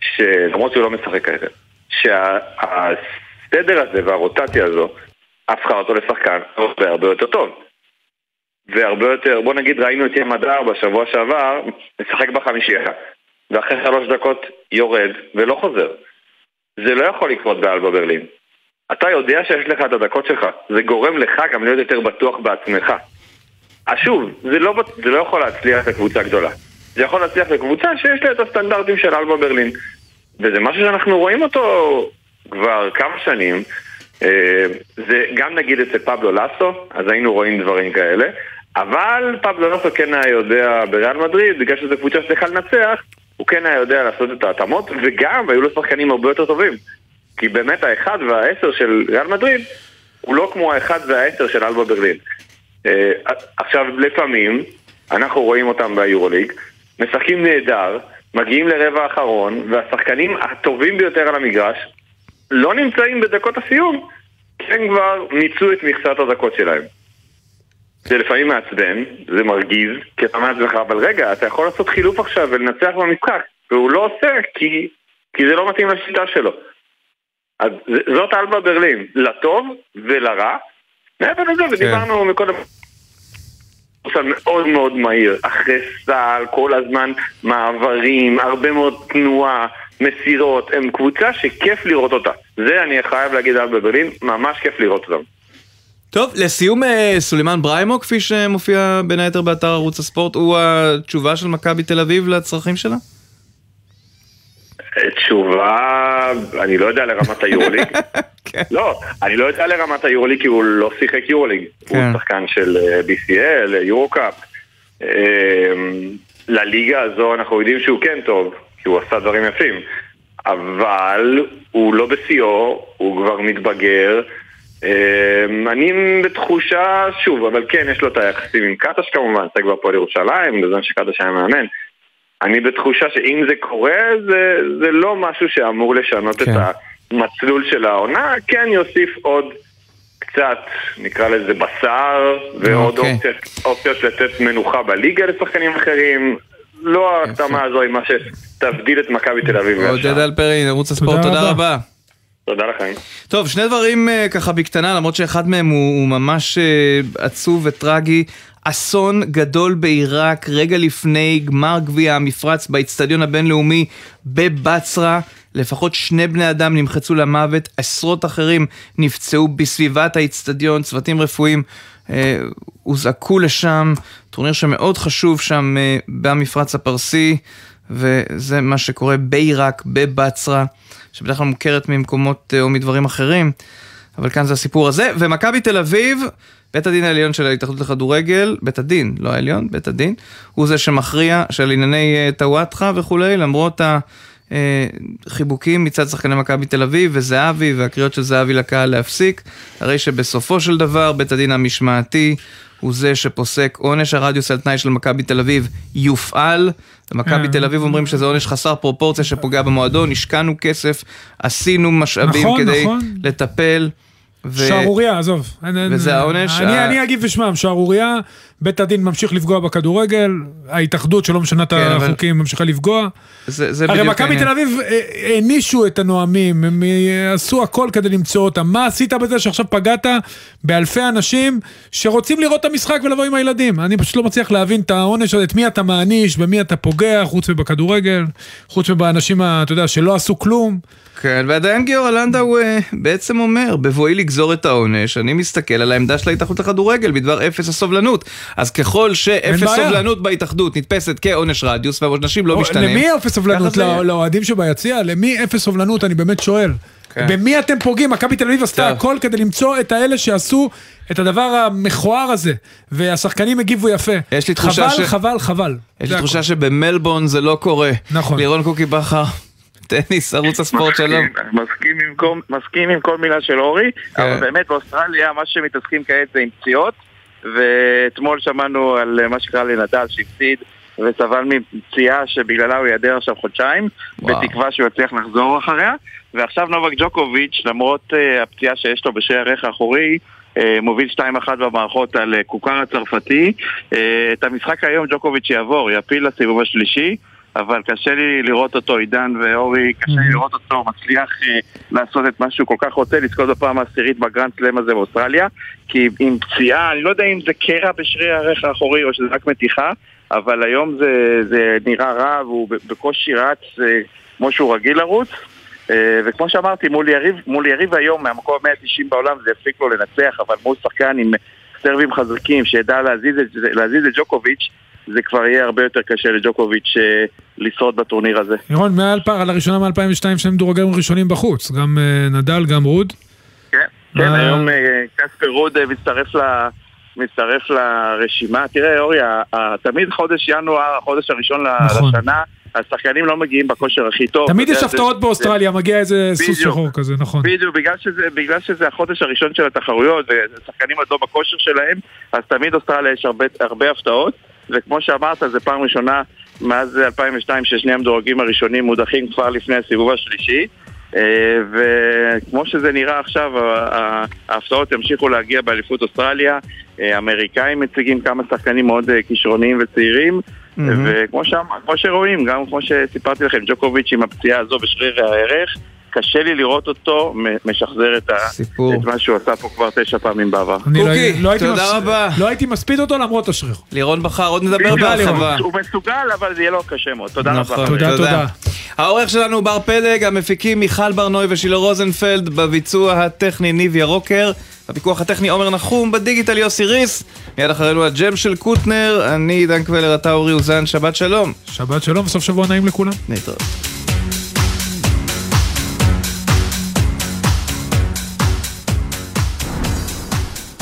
S: שלמרות שהוא לא משחק כרגע, שהסדר הזה והרוטציה הזו הפכה אותו לשחקן הרבה הרבה יותר טוב. והרבה יותר, בוא נגיד ראינו את ים הדר בשבוע שעבר, משחק בחמישייה, ואחרי שלוש דקות יורד ולא חוזר. זה לא יכול לקרות באלבה ברלין. אתה יודע שיש לך את הדקות שלך, זה גורם לך גם להיות יותר בטוח בעצמך. אז שוב, זה לא, זה לא יכול להצליח לקבוצה גדולה. זה יכול להצליח לקבוצה שיש לה את הסטנדרטים של אלבה ברלין. וזה משהו שאנחנו רואים אותו כבר כמה שנים. אה, זה גם נגיד אצל פבלו לסו, אז היינו רואים דברים כאלה. אבל פבלו לסו כן היה יודע בריאל מדריד, בגלל שזו קבוצה שצריכה לנצח, הוא כן היה יודע לעשות את ההתאמות, וגם היו לו שחקנים הרבה יותר טובים. כי באמת האחד והעשר של ריאל מדריד הוא לא כמו האחד והעשר של אלבה ברלין. אה, עכשיו, לפעמים, אנחנו רואים אותם ביורוליג, משחקים נהדר, מגיעים לרבע האחרון, והשחקנים הטובים ביותר על המגרש לא נמצאים בדקות הסיום, כי הם כבר מיצו את מכסת הדקות שלהם. זה לפעמים מעצבן, זה מרגיז, כי אתה אומר לעצמך, אבל רגע, אתה יכול לעשות חילוף עכשיו ולנצח במשחק, והוא לא עושה כי, כי זה לא מתאים לשיטה שלו. אז זאת אלבה ברלין, לטוב ולרע. מעבר לזה. ודיברנו מקודם, מאוד מאוד מהיר, אחרי סל, כל הזמן מעברים, הרבה מאוד תנועה, מסירות, הם קבוצה שכיף לראות אותה. זה אני חייב להגיד על בברלין, ממש כיף לראות אותם.
G: טוב, לסיום אה, סולימאן בריימו, כפי שמופיע בין היתר באתר ערוץ הספורט, הוא התשובה של מכבי תל אביב לצרכים שלה?
S: תשובה, אני לא יודע לרמת היורוליג. כן. לא, אני לא יודע לרמת היורוליג כי הוא לא שיחק יורוליג. הוא כן. שחקן של אה, BCL, יורו-קאפ. אמ, לליגה הזו אנחנו יודעים שהוא כן טוב, כי הוא עשה דברים יפים. אבל הוא לא בשיאו, הוא כבר מתבגר. אמ, אני בתחושה, שוב, אבל כן, יש לו את היחסים עם קטש כמובן, זה כבר פה לירושלים, בזמן שקטש היה מאמן. אני בתחושה שאם זה קורה, זה, זה לא משהו שאמור לשנות כן. את המצלול של העונה, כן יוסיף עוד קצת, נקרא לזה בשר, ועוד אוקיי. אופציות, אופציות לתת מנוחה בליגה לשחקנים אחרים. לא ההחתמה הזו היא מה שתבדיל את מכבי תל אביב.
G: עודד אלפרין, ערוץ הספורט, תודה רבה.
S: תודה לכם.
G: טוב, שני דברים uh, ככה בקטנה, למרות שאחד מהם הוא, הוא ממש uh, עצוב וטרגי. אסון גדול בעיראק, רגע לפני גמר גביע המפרץ באיצטדיון הבינלאומי בבצרה. לפחות שני בני אדם נמחצו למוות, עשרות אחרים נפצעו בסביבת האיצטדיון, צוותים רפואיים אה, הוזעקו לשם, טורניר שמאוד חשוב שם אה, במפרץ הפרסי, וזה מה שקורה בעיראק, בבצרה, שבדרך כלל מוכרת ממקומות אה, או מדברים אחרים, אבל כאן זה הסיפור הזה. ומכבי תל אביב, בית הדין העליון של ההתאחדות לכדורגל, בית הדין, לא העליון, בית הדין, הוא זה שמכריע של ענייני אה, טוואטחה וכולי, למרות החיבוקים מצד שחקני מכבי תל אביב וזהבי והקריאות של זהבי לקהל להפסיק, הרי שבסופו של דבר בית הדין המשמעתי הוא זה שפוסק עונש הרדיוס על תנאי של מכבי תל אביב יופעל. ומכבי
H: אה.
G: תל אביב אומרים שזה עונש חסר פרופורציה שפוגע במועדון, השקענו כסף, עשינו משאבים
H: נכון,
G: כדי
H: נכון.
G: לטפל. ו-
H: שערורייה, עזוב.
G: וזה העונש?
H: אני,
G: ה-
H: אני אגיב בשמם, שערורייה, בית הדין ממשיך לפגוע בכדורגל, ההתאחדות שלא משנה את
G: כן, אבל-
H: החוקים ממשיכה לפגוע.
G: זה, זה
H: הרי מכבי. תל אביב אה, הענישו את הנואמים, הם אה, עשו הכל כדי למצוא אותם. מה עשית בזה שעכשיו פגעת באלפי אנשים שרוצים לראות את המשחק ולבוא עם הילדים? אני פשוט לא מצליח להבין את העונש הזה, את מי אתה מעניש, במי אתה פוגע, חוץ מבכדורגל, חוץ מבאנשים, אתה יודע, שלא עשו כלום.
G: כן, והדיין גיורא לנדאו אה, בעצם אומר, בבואי לגזור את העונש, אני מסתכל על העמדה של ההתאחדות לכדורגל בדבר אפס הסובלנות. אז ככל שאפס. סובלנות בהתאחדות נתפסת כעונש רדיוס והעונשים לא משתנים.
H: למי אפס סובלנות?
G: יהיה.
H: לא- לאוהדים שביציע? למי אפס סובלנות? אני באמת שואל.
G: כן.
H: במי אתם פוגעים? מכבי תל אביב עשתה. הכל כדי למצוא את האלה שעשו את הדבר המכוער הזה, והשחקנים הגיבו יפה.
G: יש לי תחושה
H: חבל,
G: ש-
H: חבל, חבל.
G: יש לי תחושה שבמלבורן זה לא קורה.
H: נכון.
G: לירון קוקי בכר, טניס, ערוץ הספורט שלום.
T: מסכים, עם כל- מסכים עם כל מילה של אורי,
G: כן.
T: אבל באמת באוסטרליה מה שמתעסקים כעת זה עם פציעות, ואתמול שמענו על מה שקרה לנדל שהפסיד וסבל מפציעה שבגללה הוא ייעדר עכשיו חודשיים,
G: וואו.
T: בתקווה שהוא יצליח לחזור אחריה, ועכשיו נובק ג'וקוביץ', למרות uh, הפציעה שיש לו בשרי הערך האחורי, uh, מוביל 2-1 במערכות על uh, קוקר הצרפתי. Uh, את המשחק היום ג'וקוביץ' יעבור, יפיל לסיבוב השלישי. אבל קשה לי לראות אותו, עידן ואורי, קשה לי לראות אותו מצליח אה, לעשות את מה שהוא כל כך רוצה, לזכות בפעם העשירית בגרנד סלאם הזה באוסטרליה, כי עם פציעה, אני לא יודע אם זה קרע בשרי הערך האחורי או שזה רק מתיחה, אבל היום זה, זה נראה רע והוא בקושי רץ אה, כמו שהוא רגיל לרוץ. אה, וכמו שאמרתי, מול יריב, מול יריב היום מהמקום ה-190 בעולם זה יפסיק לו לנצח, אבל מול שחקן עם סרבים חזקים שידע להזיז את, להזיז את ג'וקוביץ', זה כבר יהיה הרבה יותר קשה לג'וקוביץ' אה, לשרוד בטורניר הזה.
H: לירון, מעל פער, על הראשונה מ-2002 שני מדורגים ראשונים בחוץ, גם אה, נדל, גם רוד.
T: כן, כן,
H: מה-
T: היום אה, קספר רוד אה, מצטרף ל... מצטרף לרשימה. תראה, אורי, תמיד חודש ינואר, החודש הראשון
H: נכון.
T: לשנה, השחקנים לא מגיעים בכושר הכי טוב.
H: תמיד יש הפתעות
T: זה-
H: באוסטרליה, מגיע איזה סוס
T: בדיוק.
H: שחור כזה, נכון.
T: בדיוק, בגלל שזה, בגלל שזה החודש הראשון של התחרויות והשחקנים עוד לא בכושר שלהם, אז תמיד אוסטרליה יש הרבה, הרבה הפתעות, וכמו שאמרת, זה פעם ראשונה מאז 2002 ששני המדורגים הראשונים מודחים כבר לפני הסיבוב השלישי. אה, וכמו שזה נראה עכשיו, ההפתעות ימשיכו להגיע באליפות אוסטרליה. אה, האמריקאים מציגים כמה שחקנים מאוד אה, כישרוניים וצעירים. וכמו שרואים, גם כמו שסיפרתי לכם, ג'וקוביץ' עם הפציעה הזו בשריר הערך, קשה לי לראות אותו משחזר את, ה- את מה שהוא עשה פה כבר תשע פעמים בעבר.
H: אני לא-
G: קוקי,
H: לא הייתי
G: תודה
H: מס-
G: רבה.
H: לא הייתי מספיד אותו למרות השריר.
G: לירון בכר, עוד נדבר בהרחבה.
T: הוא מסוגל, אבל זה יהיה לו קשה מאוד. תודה רבה.
G: נכון, תודה. העורך שלנו הוא בר פלג, המפיקים מיכל ברנוי ושילה רוזנפלד, בביצוע הטכני ניב ירוקר, בפיקוח הטכני עומר נחום, בדיגיטל יוסי ריס, מיד אחרינו הג'ם של קוטנר, אני עידן קבלר, אתה אורי אוזן, שבת שלום.
H: שבת שלום וסוף שבוע נעים לכולם.
G: להתראות.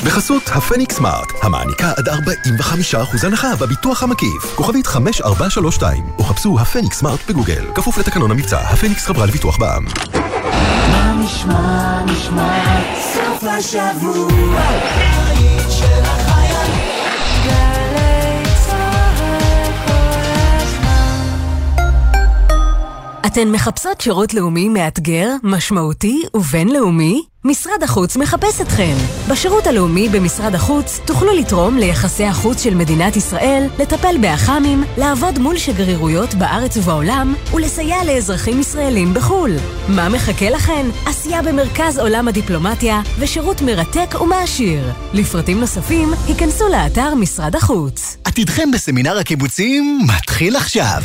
D: בחסות הפניקס סמארט, המעניקה עד 45% הנחה בביטוח המקיף. כוכבית 5432, או חפשו הפניקס סמארט בגוגל. כפוף לתקנון המבצע, הפניקס חברה לביטוח בע"מ.
O: מה נשמע, נשמע, סוף השבוע, הבית של.
M: אתן מחפשות שירות לאומי מאתגר, משמעותי ובינלאומי? משרד החוץ מחפש אתכן. בשירות הלאומי במשרד החוץ תוכלו לתרום ליחסי החוץ של מדינת ישראל, לטפל באח"מים, לעבוד מול שגרירויות בארץ ובעולם ולסייע לאזרחים ישראלים בחו"ל. מה מחכה לכן? עשייה במרכז עולם הדיפלומטיה ושירות מרתק ומעשיר. לפרטים נוספים, היכנסו לאתר משרד החוץ.
U: עתידכם בסמינר הקיבוצים מתחיל עכשיו.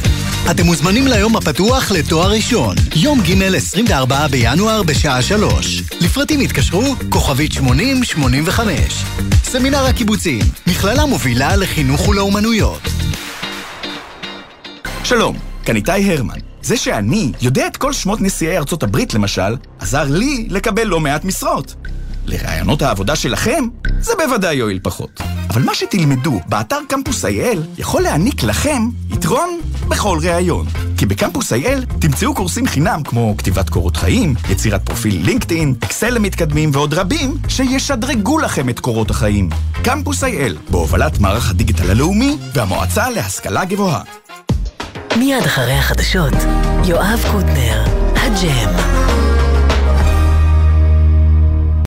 U: אתם מוזמנים ליום הפתוח לתואר ראשון, יום ג' 24 בינואר בשעה 3. לפרטים התקשרו, כוכבית 8085. סמינר הקיבוצים, מכללה מובילה לחינוך ולאומנויות.
V: שלום, כאן איתי הרמן. זה שאני יודע את כל שמות נשיאי ארצות הברית, למשל, עזר לי לקבל לא מעט משרות. לרעיונות העבודה שלכם, זה בוודאי יועיל פחות. אבל מה שתלמדו באתר קמפוס IL יכול להעניק לכם יתרון בכל ראיון. כי בקמפוס IL תמצאו קורסים חינם כמו כתיבת קורות חיים, יצירת פרופיל לינקדאין, אקסל למתקדמים ועוד רבים שישדרגו לכם את קורות החיים. קמפוס IL, בהובלת מערך הדיגיטל הלאומי והמועצה להשכלה גבוהה.
M: מיד אחרי החדשות, יואב קוטנר, הג'ם.